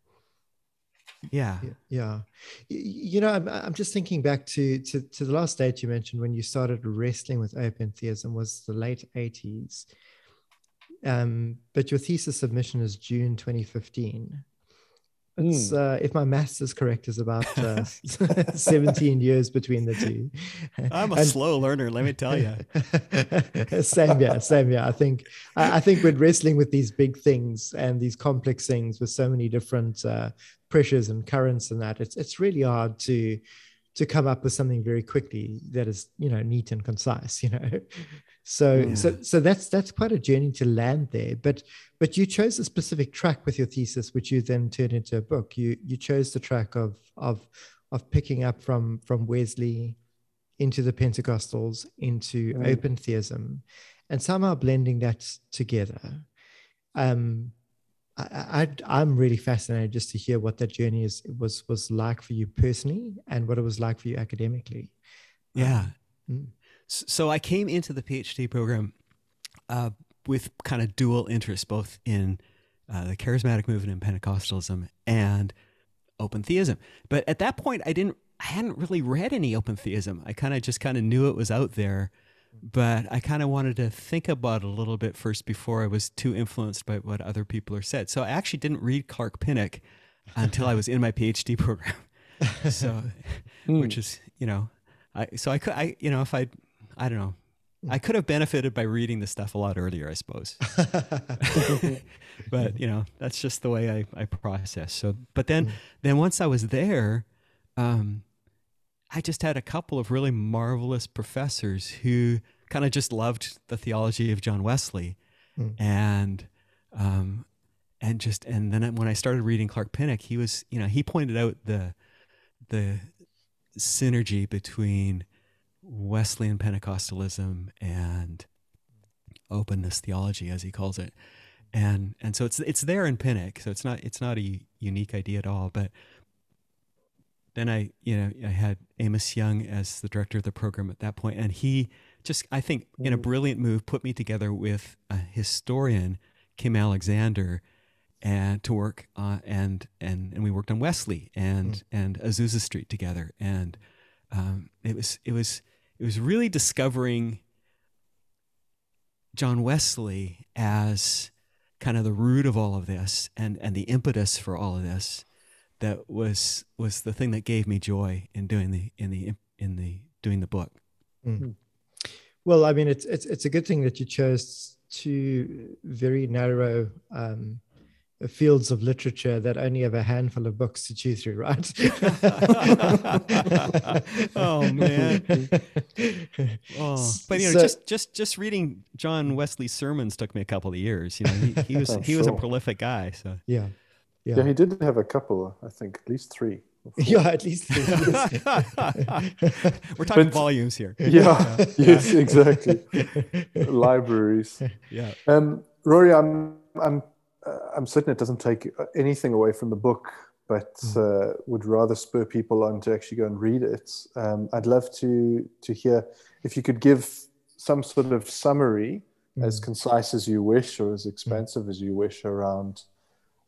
Yeah. yeah, yeah. You know, I'm, I'm just thinking back to, to to the last date you mentioned when you started wrestling with open theism was the late 80s. Um, but your thesis submission is June 2015. It's, Mm. uh, if my maths is correct, is about uh, 17 years between the two. I'm a And- slow learner, let me tell you. same yeah same yeah i think I, I think when wrestling with these big things and these complex things with so many different uh, pressures and currents and that it's it's really hard to to come up with something very quickly that is you know neat and concise you know so so Yeah. so that's that's quite a journey to land there but but you chose a specific track with your thesis which you then turned into a book you you chose the track of of of picking up from from wesley into the Pentecostals, into Mm. open theism, and somehow blending that together. Um, I, I, I'm really fascinated just to hear what that journey is was was like for you personally, and what it was like for you academically. Yeah. Mm. So I came into the PhD program uh, with kind of dual interests, both in uh, the charismatic movement and Pentecostalism and open theism. But at that point, I didn't, I hadn't really read any open theism. I kind of just kind of knew it was out there, but I kind of wanted to think about it a little bit first before I was too influenced by what other people are said. So I actually didn't read Clark Pinnock until I was in my PhD program. So, mm. which is, you know, I, so I could, I, you know, if I, I don't know, I could have benefited by reading the stuff a lot earlier, I suppose. but you know, that's just the way I, I process. So, but then, mm. then once I was there, um, I just had a couple of really marvelous professors who kind of just loved the theology of John Wesley, mm. and um, and just and then when I started reading Clark Pinnock, he was you know he pointed out the the synergy between Wesleyan Pentecostalism and openness theology, as he calls it, and and so it's it's there in Pinnock, so it's not it's not a unique idea at all. But then I you know I had Amos Yong as the director of the program at that point, and he just I think in a mm. brilliant move put me together with a historian, Kim Alexander, and to work uh, and and and we worked on Wesley and mm. and Azusa Street together, and um, it was it was it was really discovering John Wesley as kind of the root of all of this and and the impetus for all of this that was was the thing that gave me joy in doing the in the in the doing the book. Mm. Well, I mean, it's it's it's a good thing that you chose two very narrow um, fields of literature that only have a handful of books to choose through, right? oh man! Oh, but you know, so, just just just reading John Wesley's sermons took me a couple of years. You know, he, he was he sure. was a prolific guy. So yeah. Yeah, yeah, he did have a couple. I think at least three. Yeah, at least three. We're talking but, volumes here. Yeah, yeah. yes, exactly. Libraries. Yeah. Um, Rory, I'm I'm uh, I'm certain it doesn't take anything away from the book, but mm. uh, would rather spur people on to actually go and read it. Um, I'd love to to hear if you could give some sort of summary, mm. as concise as you wish or as mm. expansive mm. as you wish, around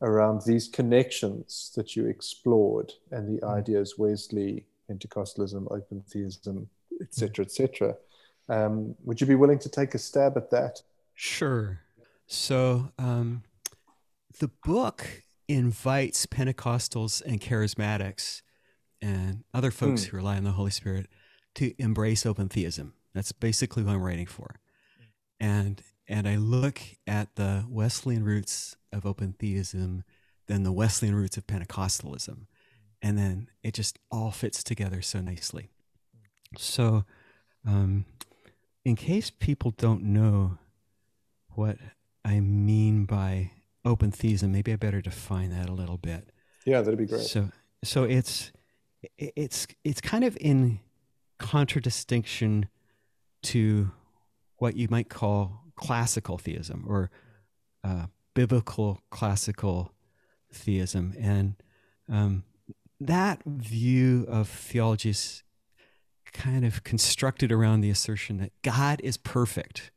around these connections that you explored and the mm. ideas Wesley, Pentecostalism, open theism, etc., etc. Um, would you be willing to take a stab at that? Sure. So, um, the book invites Pentecostals and charismatics and other folks mm. who rely on the Holy Spirit to embrace open theism. That's basically what I'm writing for. And and I look at the Wesleyan roots of open theism, then the Wesleyan roots of Pentecostalism. And then it just all fits together so nicely. So, um, in case people don't know what I mean by open theism, maybe I better define that a little bit. Yeah, that'd be great. So, so it's it's it's kind of in contradistinction to what you might call classical theism or uh, biblical classical theism, and um, that view of theology is kind of constructed around the assertion that God is perfect,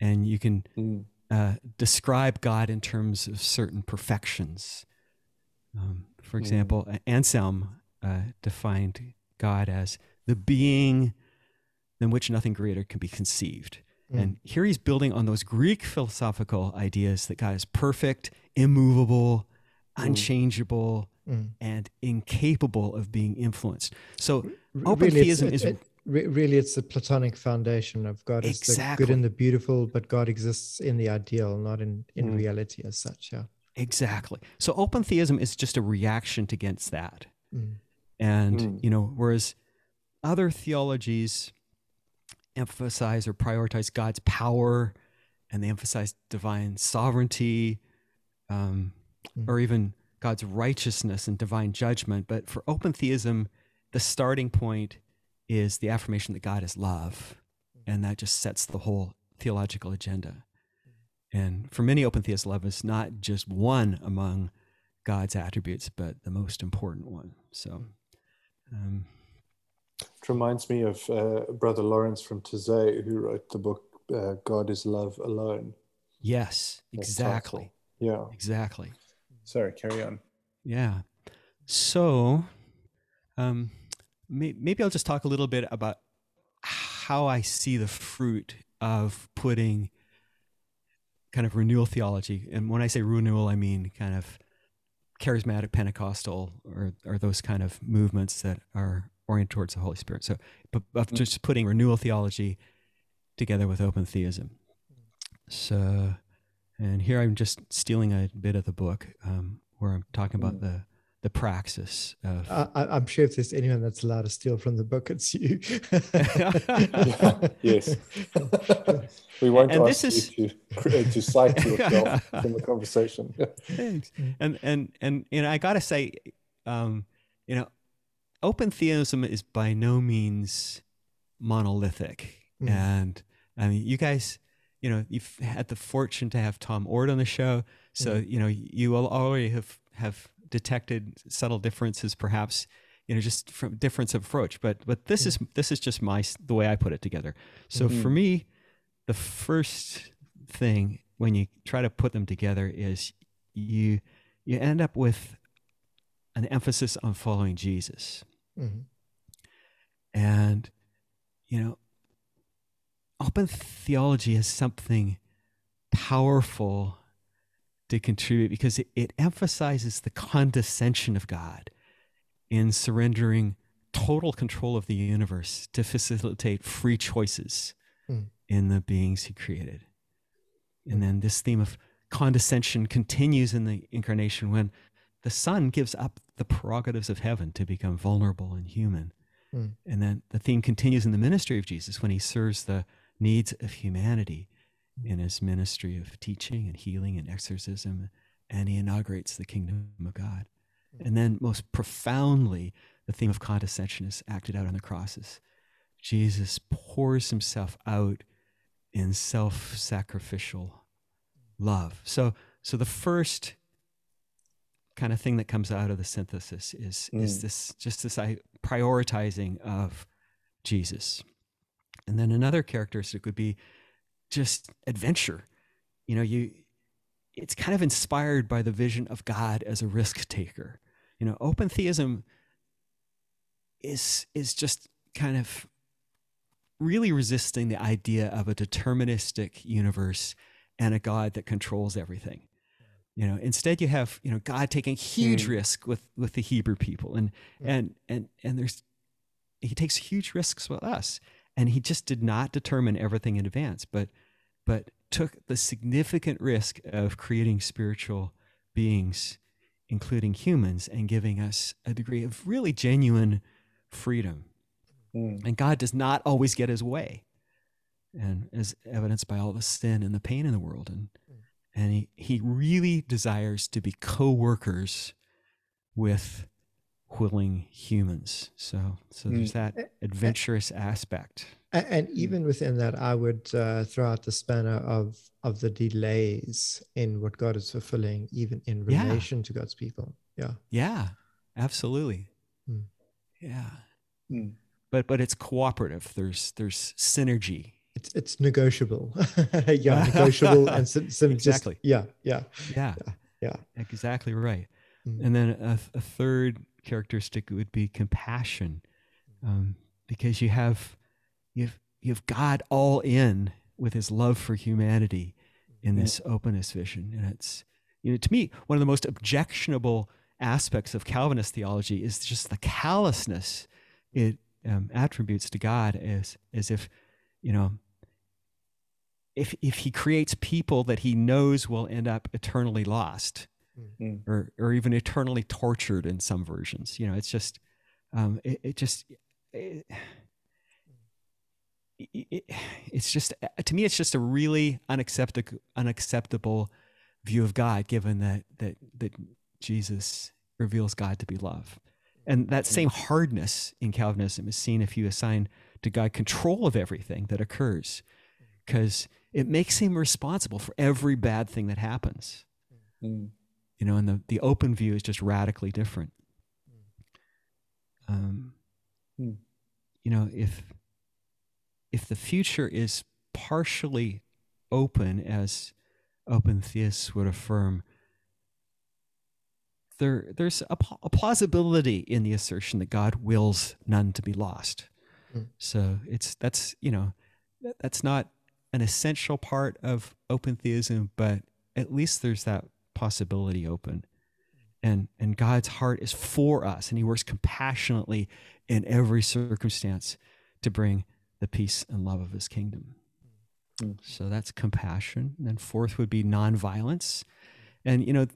and you can mm. Uh, describe God in terms of certain perfections. Um, for hmm. example, mm. Anselm uh, defined God as the being than which nothing greater can be conceived. Mm. And here he's building on those Greek philosophical ideas that God is perfect, immovable, mm. unchangeable, mm. and incapable of being influenced. So, open really, theism is. It, Re- really it's the platonic foundation of god exactly. it's the good and the beautiful but god exists in the ideal not in in mm. reality as such yeah exactly so open theism is just a reaction against that mm. and mm. you know whereas other theologies emphasize or prioritize god's power and they emphasize divine sovereignty um, mm. or even god's righteousness and divine judgment but for open theism the starting point is the affirmation that God is love. And that just sets the whole theological agenda. And for many open theists, love is not just one among God's attributes, but the most important one. So, um, It reminds me of uh, Brother Lawrence from Taizé, who wrote the book uh, God is Love Alone. Yes, exactly. Yeah. Exactly. Sorry, carry on. Yeah. So, um, may, maybe I'll just talk a little bit about how I see the fruit of putting kind of renewal theology. And when I say renewal, I mean kind of charismatic Pentecostal or, or those kind of movements that are oriented towards the Holy Spirit. So, but of mm. just putting renewal theology together with open theism. So, and here I'm just stealing a bit of the book um, where I'm talking about mm. the the praxis of. I, am sure if there's anyone that's allowed to steal from the book, it's you. yes. we won't and ask this you is... to, to cite yourself from the conversation. Thanks. And and and you know, I gotta say, um, you know, open theism is by no means monolithic, mm. and I mean, you guys you know, you've had the fortune to have Tom Oord on the show, so mm-hmm. you know you will already have have detected subtle differences, perhaps you know, just from difference of approach. But but this mm-hmm. is this is just my the way I put it together. So mm-hmm. for me, the first thing when you try to put them together is you you end up with an emphasis on following Jesus, mm-hmm. and you know open theology has something powerful to contribute because it, it emphasizes the condescension of God in surrendering total control of the universe to facilitate free choices mm. in the beings he created. And then this theme of condescension continues in the incarnation when the Son gives up the prerogatives of heaven to become vulnerable and human. Mm. And then the theme continues in the ministry of Jesus when he serves the needs of humanity in his ministry of teaching and healing and exorcism, and he inaugurates the kingdom of God. And then, most profoundly, the theme of condescension is acted out on the crosses. Jesus pours himself out in self sacrificial love. So, so the first kind of thing that comes out of the synthesis is, mm. is this just this prioritizing of Jesus. And then another characteristic would be just adventure. You know, you it's kind of inspired by the vision of God as a risk taker. You know, open theism is is just kind of really resisting the idea of a deterministic universe and a God that controls everything. You know, instead you have, you know, God taking huge mm. risk with with the Hebrew people and mm. and and and there's he takes huge risks with us and he just did not determine everything in advance but but took the significant risk of creating spiritual beings including humans and giving us a degree of really genuine freedom mm. and god does not always get his way and as evidenced by all the sin and the pain in the world and. And he, he really desires to be co-workers with willing humans. So, so there's mm. that adventurous aspect. And even within that, I would uh, throw out the spanner of of the delays in what God is fulfilling, even in relation yeah. to God's people. Yeah. Yeah. Absolutely. Mm. Yeah. Mm. But but it's cooperative. There's there's synergy. It's it's negotiable. yeah, negotiable and some, some exactly. Just, yeah, yeah, yeah, yeah, yeah. Exactly right. Mm. And then a, a third characteristic would be compassion, um, because you have you've you've God all in with His love for humanity in this yeah. openness vision, and it's you know to me one of the most objectionable aspects of Calvinist theology is just the callousness it um, attributes to God as as if you know if if He creates people that He knows will end up eternally lost mm. or or even eternally tortured in some versions. You know, it's just um, it, it, just it, it, it's just to me it's just a really unacceptable unacceptable view of God, given that that that Jesus reveals God to be love. And that same hardness in Calvinism is seen if you assign to God control of everything that occurs, because it makes him responsible for every bad thing that happens. Mm you know and the, the open view is just radically different um, hmm. you know, if if the future is partially open, as open theists would affirm, there there's a, a plausibility in the assertion that God wills none to be lost. Mm. So it's that's you know that's not an essential part of open theism, but at least there's that possibility open. And and God's heart is for us, and He works compassionately in every circumstance to bring the peace and love of His kingdom. Mm. So that's compassion. And then fourth would be nonviolence. And you know,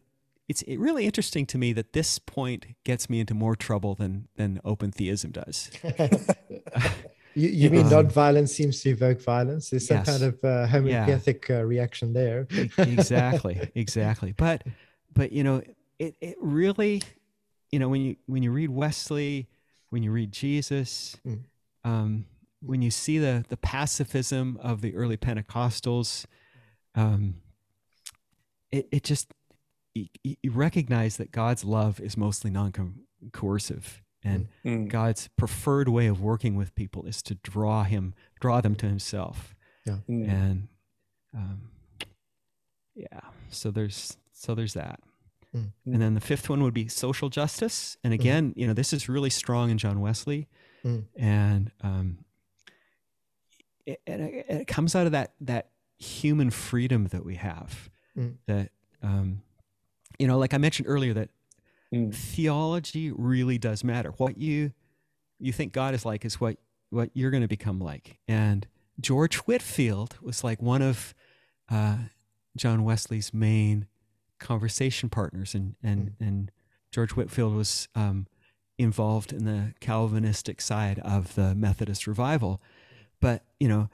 it's really interesting to me that this point gets me into more trouble than than open theism does. You, you mean non-violence seems to evoke violence? There's some yes. kind of uh, homeopathic yeah. uh, reaction there. exactly, exactly. But but you know, it it really, you know, when you when you read Wesley, when you read Jesus, mm. um, when you see the the pacifism of the early Pentecostals, um, it it just you, you recognize that God's love is mostly non-coercive and mm. God's preferred way of working with people is to draw him, draw them to Himself. Yeah. Mm. And um, yeah, so there's so there's that. Mm. And then the fifth one would be social justice. And mm. again, you know, this is really strong in John Wesley, mm. and um, it, it, it, comes out of that that human freedom that we have. Mm. That um, you know, like I mentioned earlier, that Mm. Theology really does matter. What you you think God is like is what what you're going to become like. And George Whitefield was like one of uh, John Wesley's main conversation partners, and and mm. and George Whitefield was um, involved in the Calvinistic side of the Methodist revival. But you know,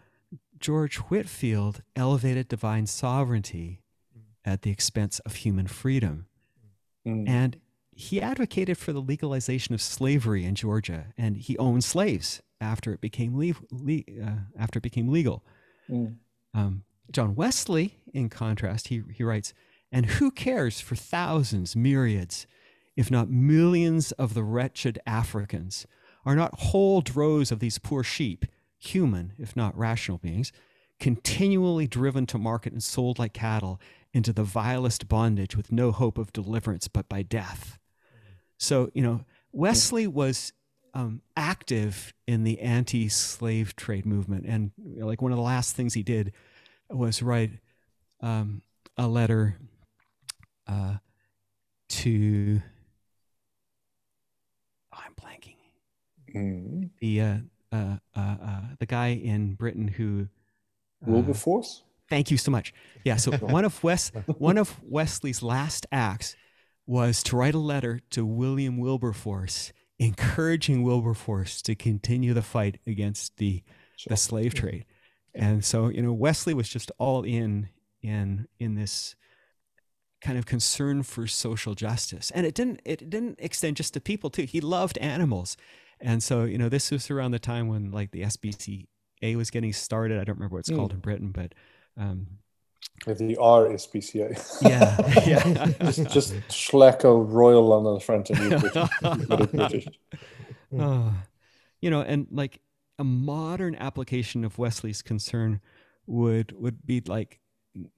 George Whitefield elevated divine sovereignty mm. at the expense of human freedom, mm. and he advocated for the legalization of slavery in Georgia, and he owned slaves after it became le- le- uh, after it became legal. Mm. Um, John Wesley, in contrast, he he writes, "And who cares for thousands, myriads, if not millions of the wretched Africans? Are not whole droves of these poor sheep, human if not rational beings?" continually driven to market and sold like cattle into the vilest bondage with no hope of deliverance but by death. So, you know, Wesley was um, active in the anti slave trade movement. And you know, like one of the last things he did was write um, a letter uh, to, oh, I'm blanking. Mm. The, uh, uh, uh, uh, the guy in Britain who. Uh, Wilberforce? Thank you so much. Yeah. So one of Wes, one of Wesley's last acts was to write a letter to William Wilberforce, encouraging Wilberforce to continue the fight against the, sure. the slave trade. And so, you know, Wesley was just all in in in this kind of concern for social justice. And it didn't it didn't extend just to people too. He loved animals. And so, you know, this was around the time when like the SPCA was getting started. I don't remember what it's mm. called in Britain, but um, the RSPCA. Yeah, yeah. just just Schlacko Royal on the front and you British. Oh, you know, and like a modern application of Wesley's concern would would be like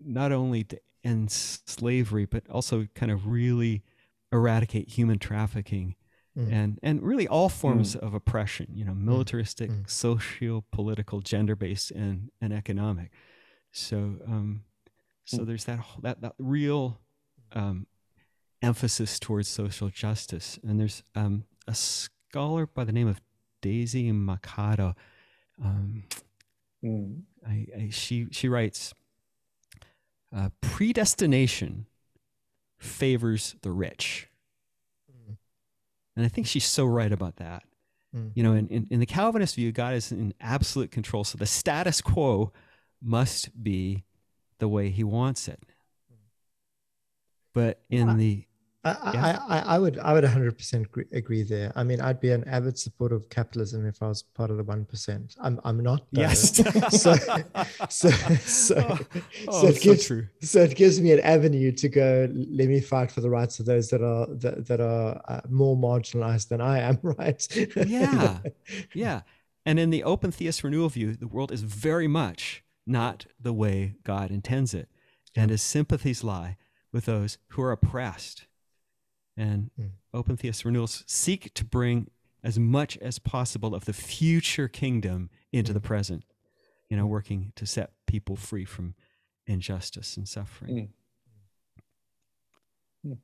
not only to end slavery, but also kind of really eradicate human trafficking mm. and and really all forms mm. of oppression. You know, mm. militaristic, mm. socio political, gender based, and and economic. So um, so mm. there's that that that real um, emphasis towards social justice, and there's um, a scholar by the name of Daisy Makoto. Um, mm. I, I, she she writes, uh, predestination favors the rich, mm. and I think she's so right about that. Mm. You know, in, in, in the Calvinist view, God is in absolute control, so the status quo must be the way he wants it. But in the I, yeah. I, I, I, would I would 100% agree there. I mean, I'd be an avid supporter of capitalism if I was part of the 1%. I'm I'm not. Though. Yes. so so so, oh, so, it gives, so, so, it gives me an avenue to go let me fight for the rights of those that are that, that are uh, more marginalized than I am, right? yeah. Yeah. And in the open theist renewal view, the world is very much not the way God intends it. And his sympathies lie with those who are oppressed. And mm. open theist renewals seek to bring as much as possible of the future kingdom into mm. the present, you know, working to set people free from injustice and suffering. Mm. mm.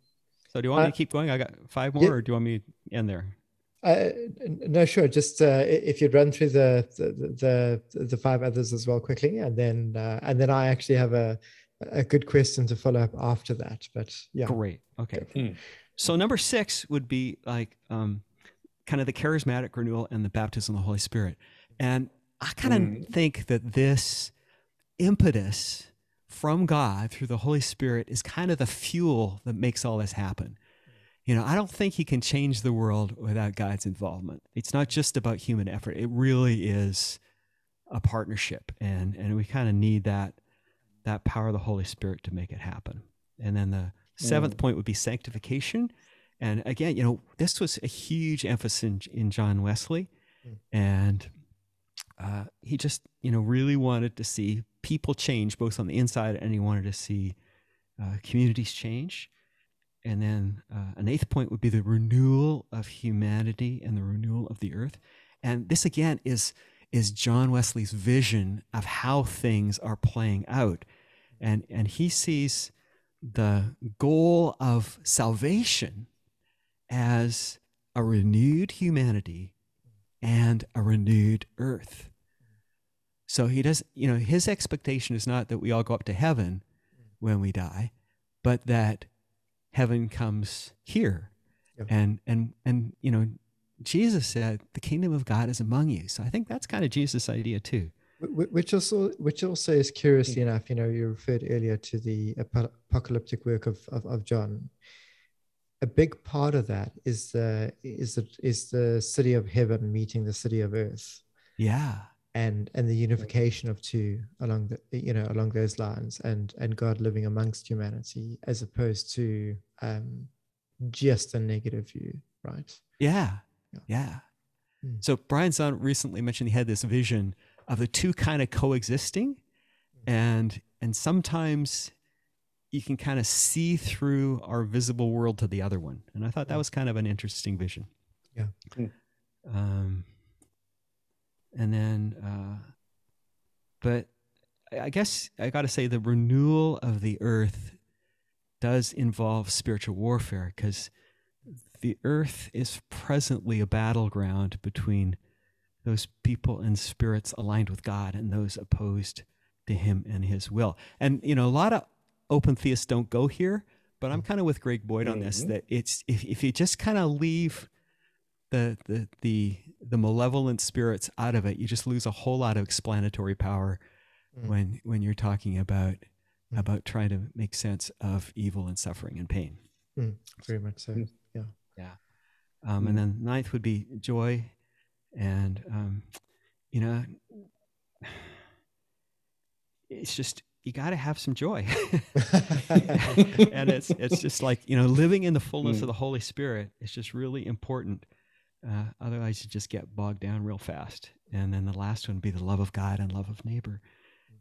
So, do you want uh, me to keep going? I got five more, yeah. or do you want me to end there? Uh, no, sure. Just uh, if you'd run through the, the, the the five others as well quickly, and then uh, and then I actually have a a good question to follow up after that. But yeah, great. Okay. Hmm. So number six would be like um, kind of the charismatic renewal and the baptism of the Holy Spirit, and I kind of mm. think that this impetus from God through the Holy Spirit is kind of the fuel that makes all this happen. You know, I don't think he can change the world without God's involvement. It's not just about human effort. It really is a partnership and and we kind of need that that power of the Holy Spirit to make it happen. And then the seventh mm. point would be sanctification. And again, you know, this was a huge emphasis in, in John Wesley. Mm. And uh, he just, you know, really wanted to see people change both on the inside and he wanted to see uh, communities change. And then uh, an eighth point would be the renewal of humanity and the renewal of the earth. And this again is is John Wesley's vision of how things are playing out. And, and he sees the goal of salvation as a renewed humanity and a renewed earth. So he does, you know, his expectation is not that we all go up to heaven when we die, but that heaven comes here. Yep. And and and you know, Jesus said, "The kingdom of God is among you." So I think that's kind of Jesus' idea too. Which also, which also is curiously enough, you know, you referred earlier to the apocalyptic work of, of, of John. A big part of that is the is the is the city of heaven meeting the city of earth. Yeah, and and the unification of two along the you know along those lines, and and God living amongst humanity as opposed to um, just a negative view, right? Yeah, yeah. yeah. Mm. So Brian Zahnd recently mentioned he had this vision of the two kind of coexisting, mm. and and sometimes you can kind of see through our visible world to the other one. And I thought that was kind of an interesting vision. Yeah. Mm. Um, and then, uh, but I guess I got to say the renewal of the earth does involve spiritual warfare because the earth is presently a battleground between those people and spirits aligned with God and those opposed to him and his will. And you know, a lot of open theists don't go here, but I'm kind of with Greg Boyd on this mm-hmm. that it's if, if you just kind of leave the, the the the malevolent spirits out of it, you just lose a whole lot of explanatory power mm. when when you're talking about mm. about trying to make sense of evil and suffering and pain. Mm. Very much so. Mm. Yeah. Um, and mm. then ninth would be joy. And, um, you know, it's just, you got to have some joy. and it's, it's just like, you know, living in the fullness mm. of the Holy Spirit is just really important. Uh, otherwise, you just get bogged down real fast. And then the last one would be the love of God and love of neighbor.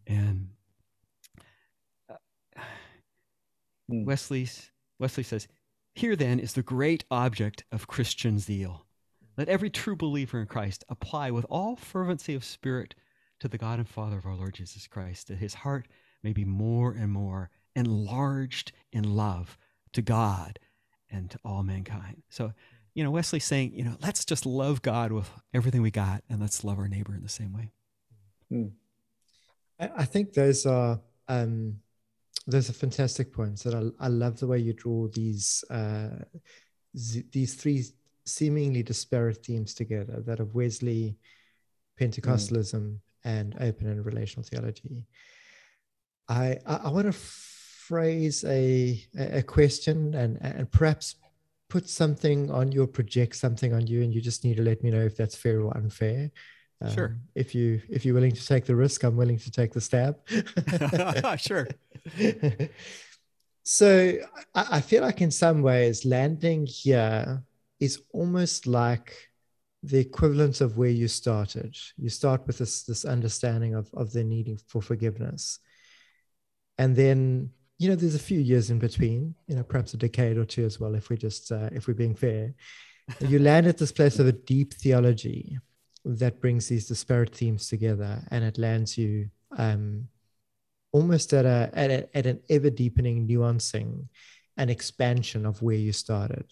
And uh, mm. Wesley's, Wesley says, here then is the great object of Christian zeal. Let every true believer in Christ apply with all fervency of spirit to the God and Father of our Lord Jesus Christ, that his heart may be more and more enlarged in love to God and to all mankind. So, you know, Wesley's saying, you know, let's just love God with everything we got and let's love our neighbor in the same way. Hmm. I think those are um, those are fantastic points. That I, I love the way you draw these uh, z- these three seemingly disparate themes together. That of Wesley, Pentecostalism, mm. and open and relational theology. I I, I want to phrase a a question and and perhaps put something on your project something on you, and you just need to let me know if that's fair or unfair. Um, sure. If you if you're willing to take the risk, I'm willing to take the stab. sure. so I, I feel like in some ways landing here is almost like the equivalent of where you started. You start with this this understanding of of the needing for forgiveness, and then you know there's a few years in between. You know, perhaps a decade or two as well, if we just uh, if we're being fair. you land at this place of a deep theology that brings these disparate themes together, and it lands you um, almost at a, at a at an ever deepening nuancing and expansion of where you started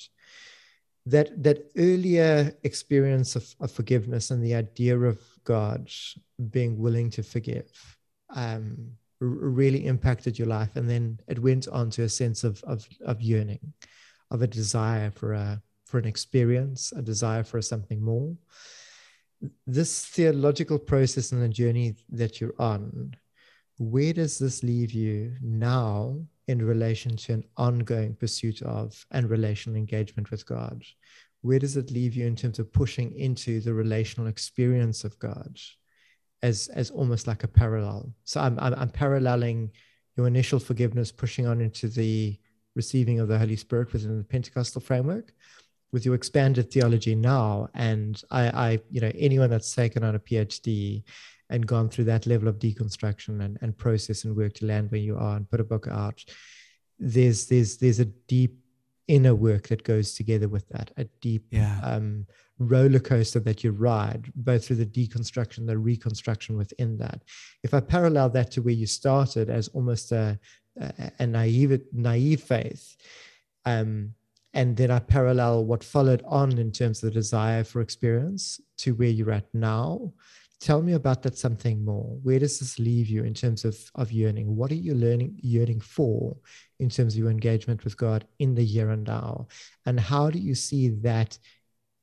that that earlier experience of, of forgiveness and the idea of God being willing to forgive um, really impacted your life, and then it went on to a sense of of, of yearning, of a desire for a for an experience, a desire for something more. This theological process and the journey that you're on, where does this leave you now in relation to an ongoing pursuit of and relational engagement with God? Where does it leave you in terms of pushing into the relational experience of God as, as almost like a parallel? So I'm, I'm, I'm paralleling your initial forgiveness, pushing on into the receiving of the Holy Spirit within the Pentecostal framework with your expanded theology now. And I, I you know, anyone that's taken on a PhD and gone through that level of deconstruction and, and process and work to land where you are and put a book out there's there's there's a deep inner work that goes together with that a deep yeah. um, roller coaster that you ride both through the deconstruction the reconstruction within that if i parallel that to where you started as almost a, a, a naive naive faith um, and then i parallel what followed on in terms of the desire for experience to where you're at now tell me about that something more. Where does this leave you in terms of of yearning? What are you learning yearning for in terms of your engagement with god in the year and now? And how do you see that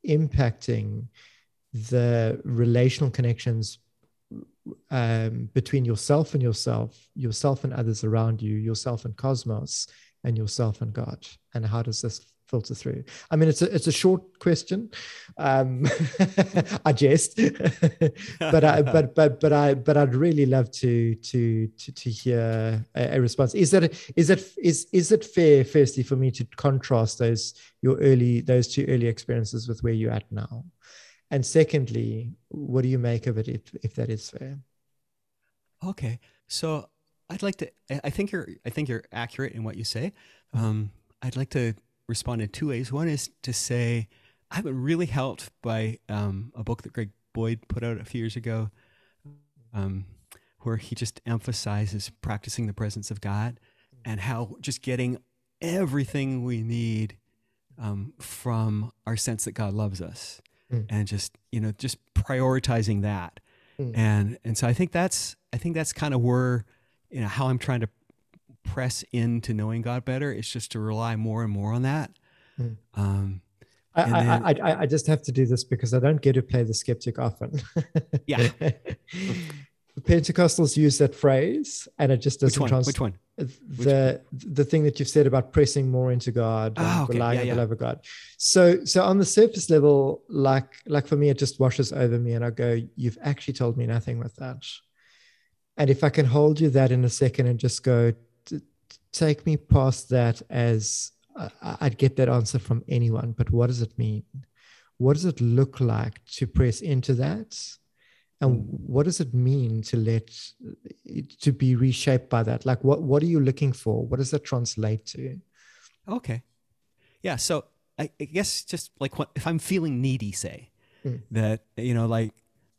impacting the relational connections um, between yourself and yourself yourself and others around you yourself and cosmos and yourself and god? And how does this filter through? I mean, it's a it's a short question. Um, I jest, but I but but but I but I'd really love to to to, to hear a, a, response. Is that is that is is it fair, firstly, for me to contrast those your early those two early experiences with where you're at now, and secondly, what do you make of it if if that is fair? Okay, so I'd like to. I think you're. I think you're accurate in what you say. Um, I'd like to respond in two ways. One is to say, I've been really helped by um, a book that Greg Boyd put out a few years ago, um, where he just emphasizes practicing the presence of God and how just getting everything we need um, from our sense that God loves us mm. and just, you know, just prioritizing that. Mm. And, and so I think that's, I think that's kind of where, you know, how I'm trying to press into knowing God better. It's just to rely more and more on that. Mm. Um, I, then, I, I, I, just have to do this because I don't get to play the skeptic often. yeah. Pentecostals use that phrase and it just doesn't Which one? Trans- Which one? The Which the thing that you've said about pressing more into God, oh, okay. relying yeah, on yeah. the love of God. So so on the surface level, like like for me, it just washes over me and I go, You've actually told me nothing with that. And if I can hold you that in a second and just go, take me past that as uh, I'd get that answer from anyone, but what does it mean? What does it look like to press into that? And hmm. what does it mean to let to be reshaped by that? Like what what are you looking for? What does that translate to? Okay. Yeah. So I, I guess just like what if I'm feeling needy, say, mm. that, you know, like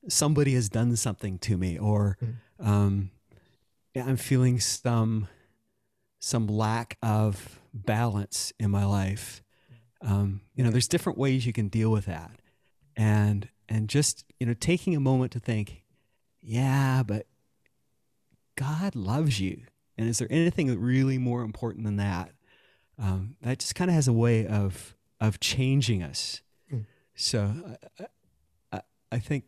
somebody has done something to me or mm. um I'm feeling some some lack of balance in my life. Um, you know, there's different ways you can deal with that, and and just you know taking a moment to think, yeah, but God loves you, and is there anything really more important than that? Um, that just kind of has a way of of changing us. Mm. So I, I, I think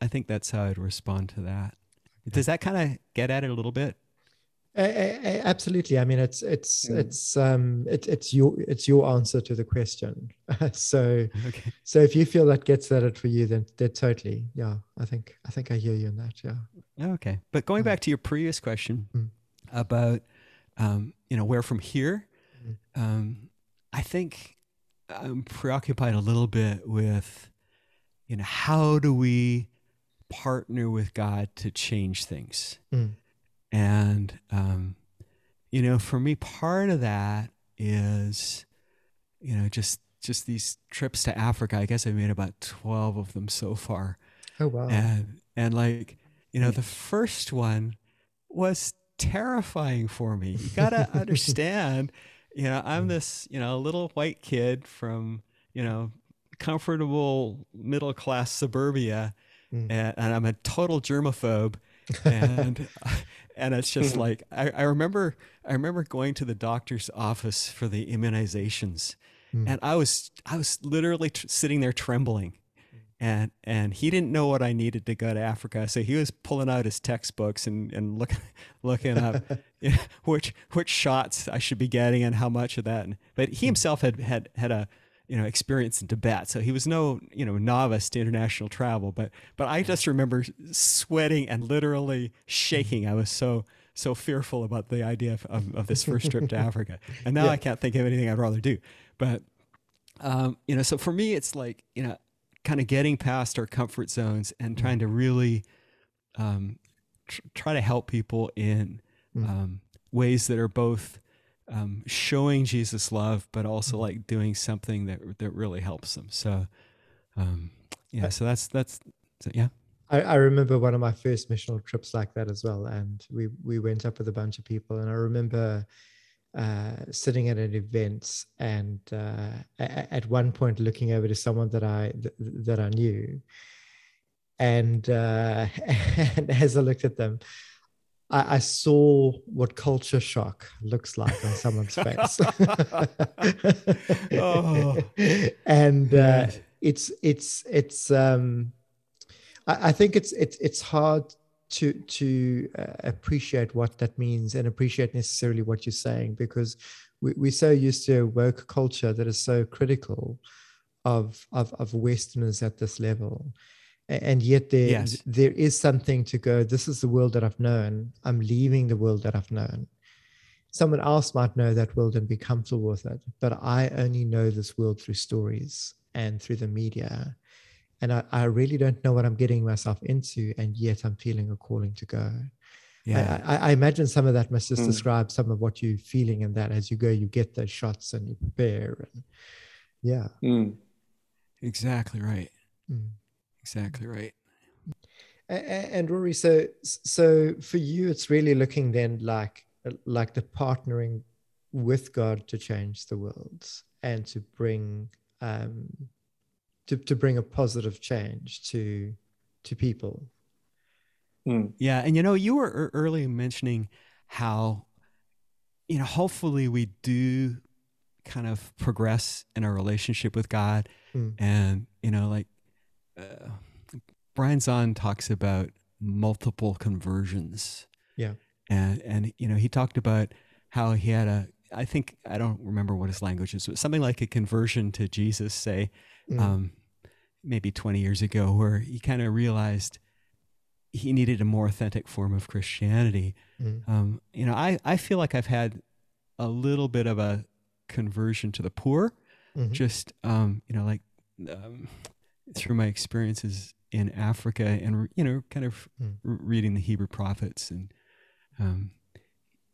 I think that's how I'd respond to that. Does that kind of get at it a little bit? Absolutely. I mean, it's it's it's um it, it's your it's your answer to the question. so okay. so if you feel that gets at it for you, then then totally, yeah. I think I think I hear you in that. Yeah. Okay, but going mm. back to your previous question mm. about um, you know where from here, mm. um, I think I'm preoccupied a little bit with you know, how do we partner with God to change things? Mm. And, um, you know, for me, part of that is, you know, just just these trips to Africa. I guess I've made about twelve of them so far. Oh wow! And and like, you know, the first one was terrifying for me. You gotta understand, you know, I'm this, you know, little white kid from, you know, comfortable middle class suburbia, mm. and, and, I'm a total germaphobe, and and it's just like I, I remember I remember going to the doctor's office for the immunizations, mm. and I was I was literally tr- sitting there trembling. And and he didn't know what I needed to go to Africa, so he was pulling out his textbooks and and looking looking up you know, which which shots I should be getting and how much of that. But he himself had had had a you know experience in Tibet, so he was no you know novice to international travel. But but I just remember sweating and literally shaking. I was so so fearful about the idea of, of, of this first trip to Africa, and now yeah. I can't think of anything I'd rather do. But um, you know, so for me, it's like you know kind of getting past our comfort zones and trying to really um, tr- try to help people in mm. um, ways that are both um, showing Jesus love, but also mm. like doing something that that really helps them. So, um, yeah, so that's that's so, yeah. I, I remember one of my first missional trips like that as well, and we we went up with a bunch of people, and I remember uh, sitting at an event and uh, at one point looking over to someone that I th- that I knew, and, uh, and as I looked at them, I, I, saw what culture shock looks like on someone's face. oh. And uh, it's it's it's um, I, I think it's it's it's hard to to uh, appreciate what that means and appreciate necessarily what you're saying because we, we're so used to a woke culture that is so critical of of, of westerners at this level and yet there yes. there is something to go this is the world that i've known i'm leaving the world that i've known someone else might know that world and be comfortable with it but i only know this world through stories and through the media and I, I really don't know what I'm getting myself into, and yet I'm feeling a calling to go. Yeah, I, I imagine some of that must just mm. describe some of what you're feeling, and that as you go, you get those shots and you prepare, and yeah, mm. exactly right, mm. Exactly right. And, and Rory, so so for you, it's really looking then like like the partnering with God to change the world and to bring um, to, to bring a positive change to to people mm. yeah and you know you were early mentioning how you know hopefully we do kind of progress in our relationship with god mm. and you know like uh, brian Zahnd talks about multiple conversions yeah and and you know he talked about how he had a i think i don't remember what his language is but something like a conversion to jesus say mm. um, maybe 20 years ago, where he kind of realized he needed a more authentic form of Christianity. Mm. Um, you know, I, I feel like I've had a little bit of a conversion to the poor, mm-hmm. just, um, you know, like um, through my experiences in Africa and, you know, kind of mm. reading the Hebrew prophets. And um,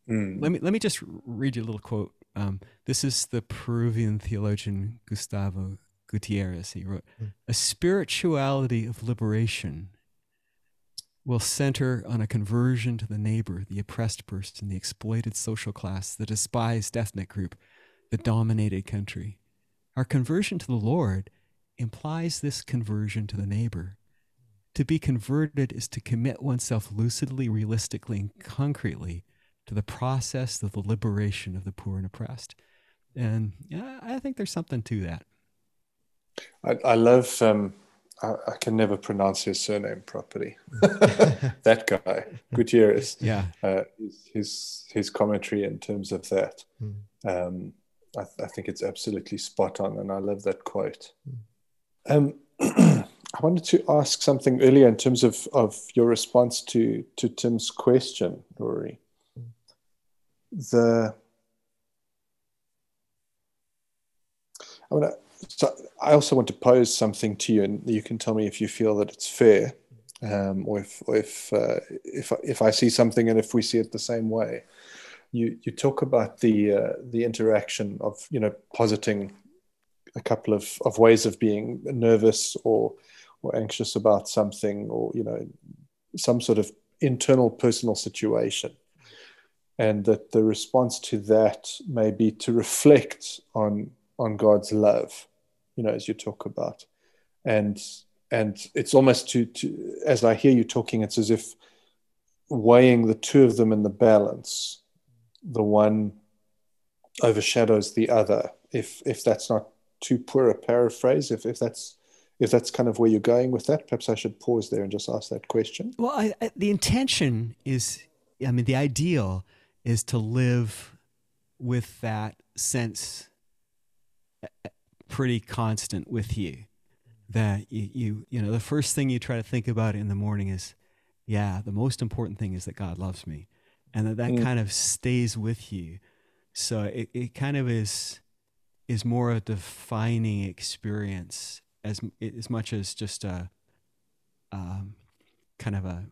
mm. let, me, let me just read you a little quote. Um, this is the Peruvian theologian Gustavo Gutierrez, he wrote, mm. a spirituality of liberation will center on a conversion to the neighbor, the oppressed person, the exploited social class, the despised ethnic group, the dominated country. Our conversion to the Lord implies this conversion to the neighbor. To be converted is to commit oneself lucidly, realistically, and concretely to the process of the liberation of the poor and oppressed. And yeah, I think there's something to that. I, I love. Um, I, I, can never pronounce his surname properly. that guy, Gutierrez. Yeah. Uh, his, his, his commentary in terms of that. Mm. Um, I, I, think it's absolutely spot on, and I love that quote. Mm. Um, I wanted to ask something earlier in terms of, of your response to to Tim's question, Rory. The I want to so I also want to pose something to you, and you can tell me if you feel that it's fair, um, or if or if uh, if if I see something and if we see it the same way. You you talk about the uh, the interaction of you know positing a couple of, of ways of being nervous or or anxious about something or you know some sort of internal personal situation and that the response to that may be to reflect on on God's love, you know, as you talk about, and and it's almost to to as I hear you talking, it's as if weighing the two of them in the balance, the one overshadows the other. If if that's not too poor a paraphrase, if if that's if that's kind of where you're going with that, perhaps I should pause there and just ask that question. Well, I, I, the intention is, I mean, the ideal is to live with that sense uh, pretty constant with you that you, you you know the first thing you try to think about in the morning is yeah the most important thing is that god loves me and that that mm. kind of stays with you so it, it kind of is is more a defining experience as as much as just a um, kind of a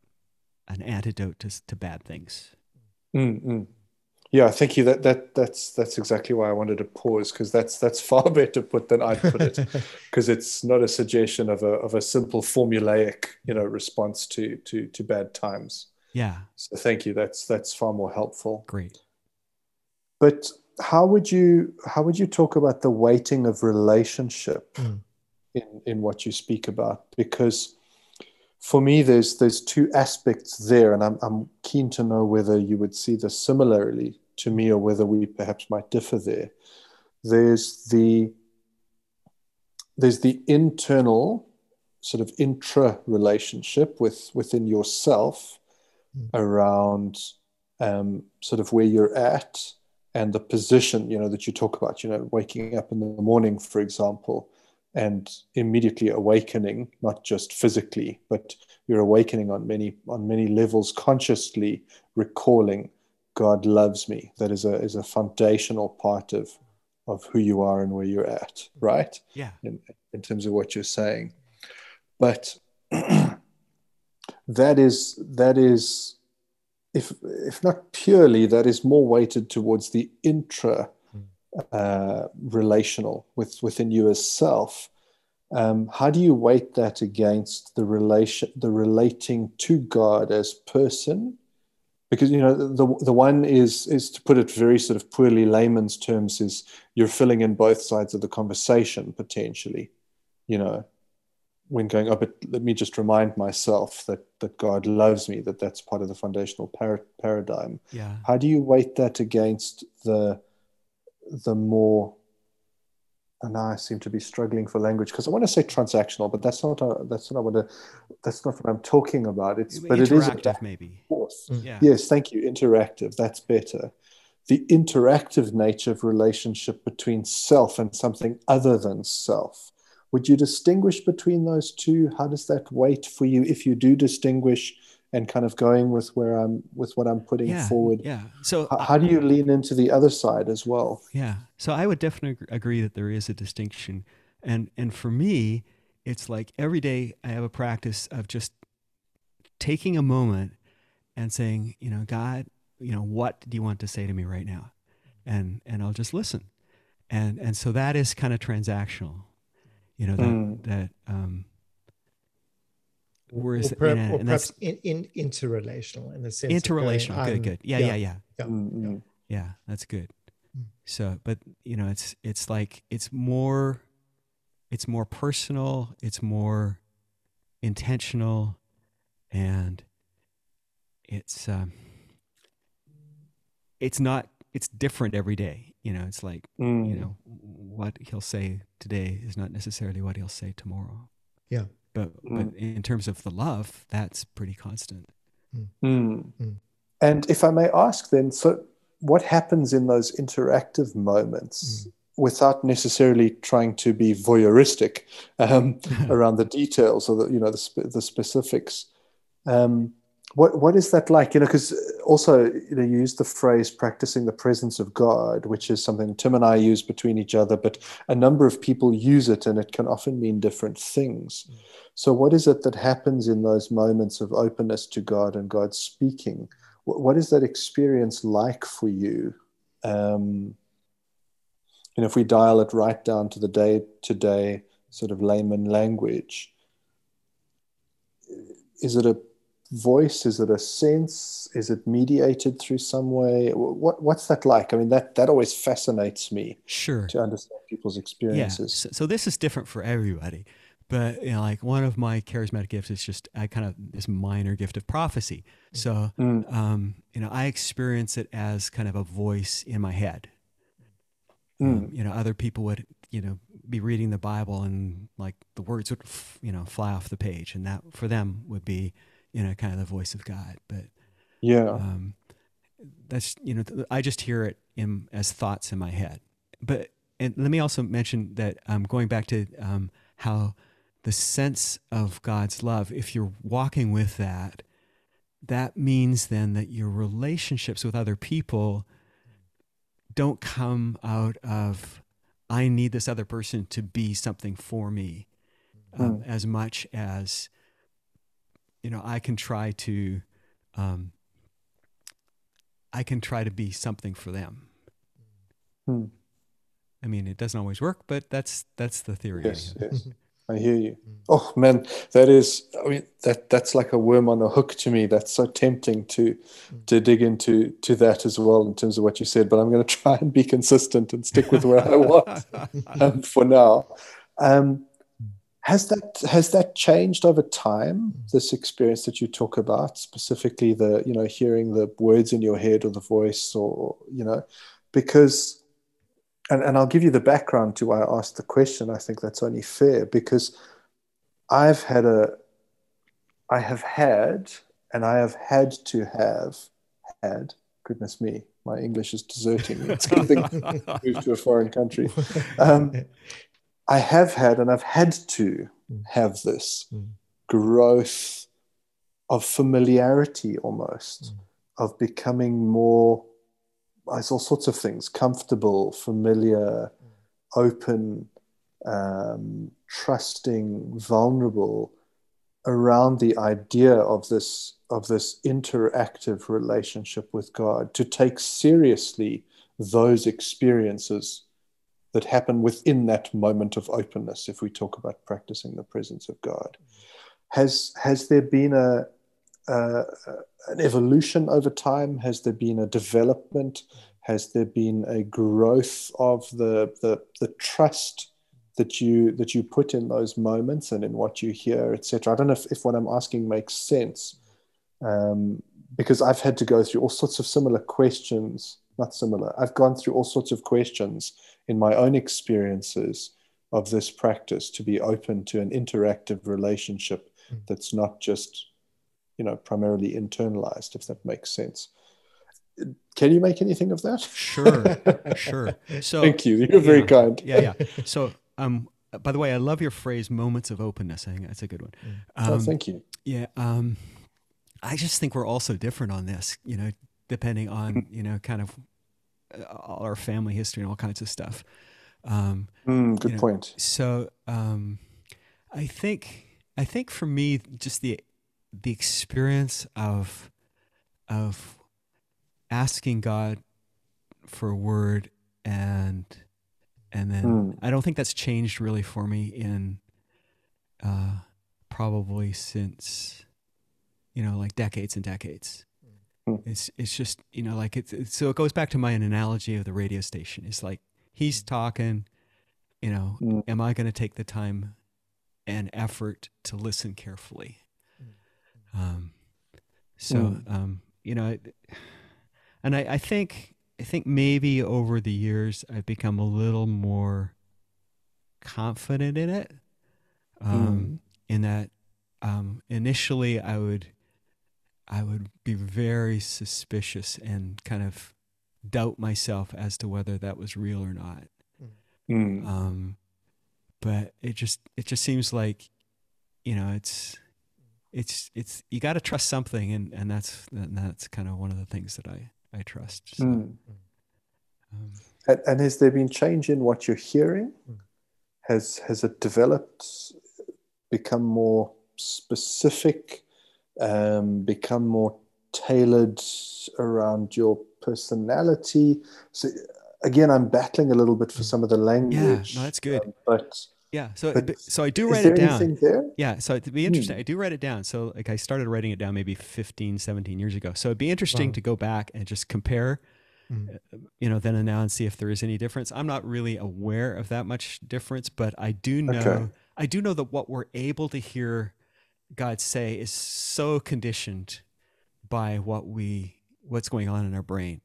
an antidote to, to bad things Mm-hmm. Yeah, thank you. That that that's that's exactly why I wanted to pause because that's that's far better put than I put it because it's not a suggestion of a of a simple formulaic you know response to to to bad times. Yeah. So thank you. That's that's far more helpful. Great. But how would you how would you talk about the weighting of relationship mm. in in what you speak about because for me, there's there's two aspects there, and I'm I'm keen to know whether you would see this similarly to me, or whether we perhaps might differ there. There's the there's the internal sort of intra relationship with within yourself mm. around um, sort of where you're at and the position you know that you talk about you know waking up in the morning for example and immediately awakening, not just physically, but you're awakening on many on many levels, consciously recalling God loves me. That is a is a foundational part of of who you are and where you're at, right? Yeah. In in terms of what you're saying. But that is that is if if not purely, that is more weighted towards the intra uh, relational with, within you as self. Um, how do you weight that against the relation, the relating to God as person? Because you know the the one is is to put it very sort of poorly layman's terms is you're filling in both sides of the conversation potentially, you know, when going up. but let me just remind myself that that God loves me. That that's part of the foundational par- paradigm. Yeah. How do you weight that against the the more and now I seem to be struggling for language because I want to say transactional, but that's not a, that's not what a, that's not what I'm talking about. It's but it is a maybe. Force. Mm. Yeah. Yes, thank you. Interactive. That's better. The interactive nature of relationship between self and something other than self. Would you distinguish between those two? How does that weight for you if you do distinguish? and kind of going with where I'm with what I'm putting yeah, forward. Yeah. So how, how, do you lean into the other side as well? Yeah. So I would definitely agree that there is a distinction, and and for me, it's like every day I have a practice of just taking a moment and saying, you know, God, you know, what do you want to say to me right now, and and I'll just listen, and and so that is kind of transactional, you know, that mm. that um, Whereas, or, perhaps, in a, or perhaps in, in, interrelational in the sense interrelational. Going, good, good. Yeah, yeah, yeah, yeah. Yeah, mm-hmm. yeah that's good. Mm. So, but you know, it's it's like it's more, it's more personal. It's more intentional, and it's um, it's not. It's different every day. You know, it's like mm. you know what he'll say today is not necessarily what he'll say tomorrow. Yeah. But mm. but in terms of the love, that's pretty constant. Mm. mm. Mm. And if I may ask, then, so what happens in those interactive moments? Mm. Without necessarily trying to be voyeuristic um, around the details or the you know the, the specifics, um, what what is that like? You know, because also you know, you use the phrase "practicing the presence of God," which is something Tim and I use between each other, but a number of people use it, and it can often mean different things. Mm. So, what is it that happens in those moments of openness to God and God speaking? What, what is that experience like for you? Um, and if we dial it right down to the day to day sort of layman language, is it a voice? Is it a sense? Is it mediated through some way? What what's that like? I mean, that that always fascinates me. Sure. To understand people's experiences. Yeah. So, so this is different for everybody. But you know, like one of my charismatic gifts is just I kind of this minor gift of prophecy. So mm. um, you know, I experience it as kind of a voice in my head. Mm. Um, you know, other people would you know be reading the Bible and like the words would you know fly off the page, and that for them would be you know, kind of the voice of God. But yeah, um, that's you know, I just hear it in as thoughts in my head. But and let me also mention that um, going back to um, how the sense of God's love, if you're walking with that, that means then that your relationships with other people don't come out of I need this other person to be something for me um, mm. as much as you know, I can try to, um, I can try to be something for them. Hmm. I mean, it doesn't always work, but that's that's the theory. Yes, yes. I hear you. Oh man, that is. I mean, that that's like a worm on a hook to me. That's so tempting to to dig into to that as well in terms of what you said. But I'm going to try and be consistent and stick with where I was um, for now. Um, has that has that changed over time? This experience that you talk about, specifically the you know hearing the words in your head or the voice, or you know, because, and and I'll give you the background to why I asked the question. I think that's only fair because I've had a, I have had, and I have had to have had. Goodness me, my English is deserting me. It's going to move to a foreign country. Um, I have had and I've had to mm. have this mm. growth of familiarity almost, mm. of becoming more, it's all sorts of things, comfortable, familiar, mm. open, um, trusting, vulnerable around the idea of this of this interactive relationship with God, to take seriously those experiences that happen within that moment of openness if we talk about practicing the presence of god. Has has there been a, an evolution over time? Has there been a development? Has there been a growth of the the, the trust that you that you put in those moments and in what you hear etc i don't know if, if what i'm asking makes sense um, because i've had to go through all sorts of similar questions not similar i've gone through all sorts of questions in my own experiences of this practice to be open to an interactive relationship mm. that's not just you know primarily internalized if that makes sense. Can you make anything of that? Sure sure. So thank you. You're very kind. Yeah yeah. So um by the way i love your phrase moments of openness. I think that's a good one. Mm. um, oh, thank you. yeah um i just think we're all so different on this you know depending on you know kind of all our family history and all kinds of stuff. Um, mm, good you know, point. So um, I think I think for me, just the the experience of of asking God for a word and and then mm. I don't think that's changed really for me in uh, probably since you know like decades and decades. Hmm. It's it's just you know like it's, it's, so it goes back to my analogy of the radio station. It's like he's talking, you know, mm. am I going to take the time and effort to listen carefully? Hmm. Um, so mm. um, you know, and I, I think I think maybe over the years I've become a little more confident in it. Um, mm. In that, um, initially I would I would be very suspicious and kind of doubt myself as to whether that was real or not. Mm. Um, but it just it just seems like, you know, it's it's it's you got to trust something, and and that's and that's kind of one of the things that I I trust. So, Mm. um, And, and has there been change in what you're hearing? Mm. Has has it developed, become more specific, um, become more tailored around your personality? So again, I'm battling a little bit for some of the language. Yeah, no, that's good. um, but yeah. So But so I do write it down. Yeah, so it'd be interesting. I do write it down. So like I started writing it down maybe 15, 17 years ago. So it'd be interesting Wow. to go back and just compare, Mm. you know, then and now and see if there is any difference. I'm not really aware of that much difference, but I do know Okay. I do know that what we're able to hear God say is so conditioned by what we what's going on in our brain.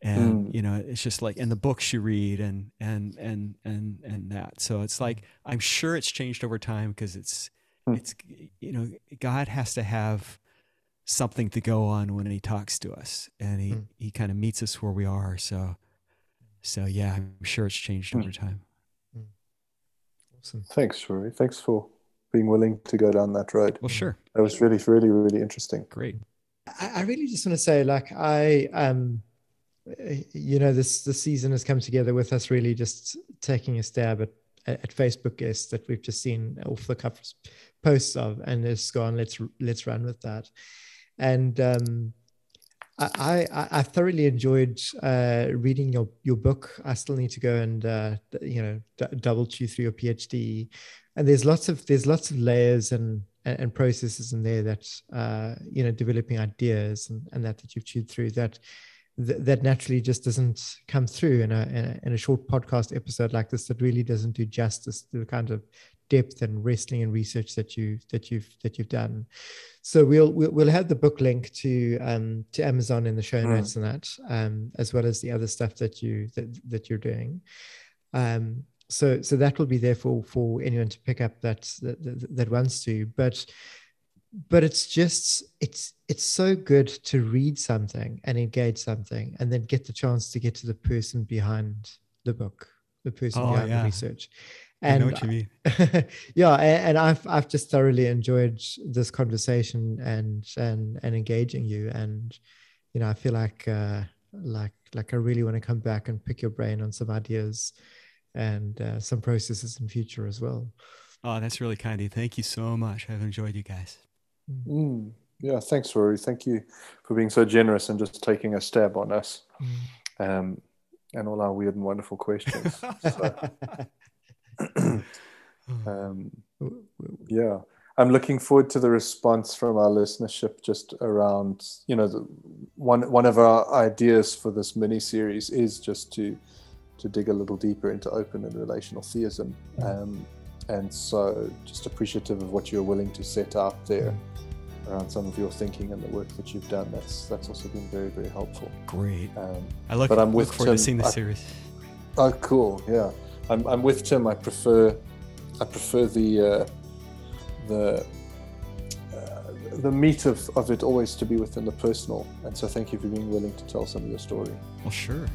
And Mm. you know, it's just like in the books you read and and and and and that. So it's like I'm sure it's changed over time because it's Hmm. it's you know God has to have something to go on when he talks to us and he Hmm. he kind of meets us where we are so so yeah i'm sure it's changed Hmm. over time Awesome. Thanks, Rory. Thanks for being willing to go down that road. well sure That was really, really, really interesting. great I, I really just want to say, like, I um, you know, this this season has come together with us really just taking a stab at at Facebook guests that we've just seen off the cuff posts of, and it's gone. Let's let's run with that, and um, I, I thoroughly enjoyed uh, reading your your book. I still need to go and uh, you know d- double chew through your PhD, and there's lots of there's lots of layers and and, and processes in there that uh, you know developing ideas and, and that that you've chewed through that th- that naturally just doesn't come through in a, in a in a short podcast episode like this that really doesn't do justice to the kind of depth and wrestling and research that you that you've that you've done. So we'll we'll, we'll have the book link to um to Amazon in the show Mm. notes and that um as well as the other stuff that you that that you're doing. Um so so that will be there for for anyone to pick up that that, that, that wants to but but it's just it's it's so good to read something and engage something and then get the chance to get to the person behind the book the person Oh, behind yeah. the research i and know what you mean. yeah a- and i've i've just thoroughly enjoyed this conversation and and and engaging you. And you know i feel like uh like like i really want to come back and pick your brain on some ideas and uh, some processes in future as well. Oh that's really kind of you. Thank you so much. I've enjoyed you guys. Mm. Yeah, thanks, Rory. Thank you for being so generous and just taking a stab on us um, and all our weird and wonderful questions. So, um, yeah, I'm looking forward to the response from our listenership just around, you know, the, one one of our ideas for this mini series is just to to dig a little deeper into open and relational theism. Um, and so just appreciative of what you're willing to set out there around some of your thinking and the work that you've done. That's that's also been very, very helpful. great Um, i look, But I'm look with forward to seeing the I- series Oh, cool. Yeah, I'm, I'm with Tim. I prefer I prefer the uh, the uh, the meat of, of it always to be within the personal. And so, thank you for being willing to tell some of your story. well sure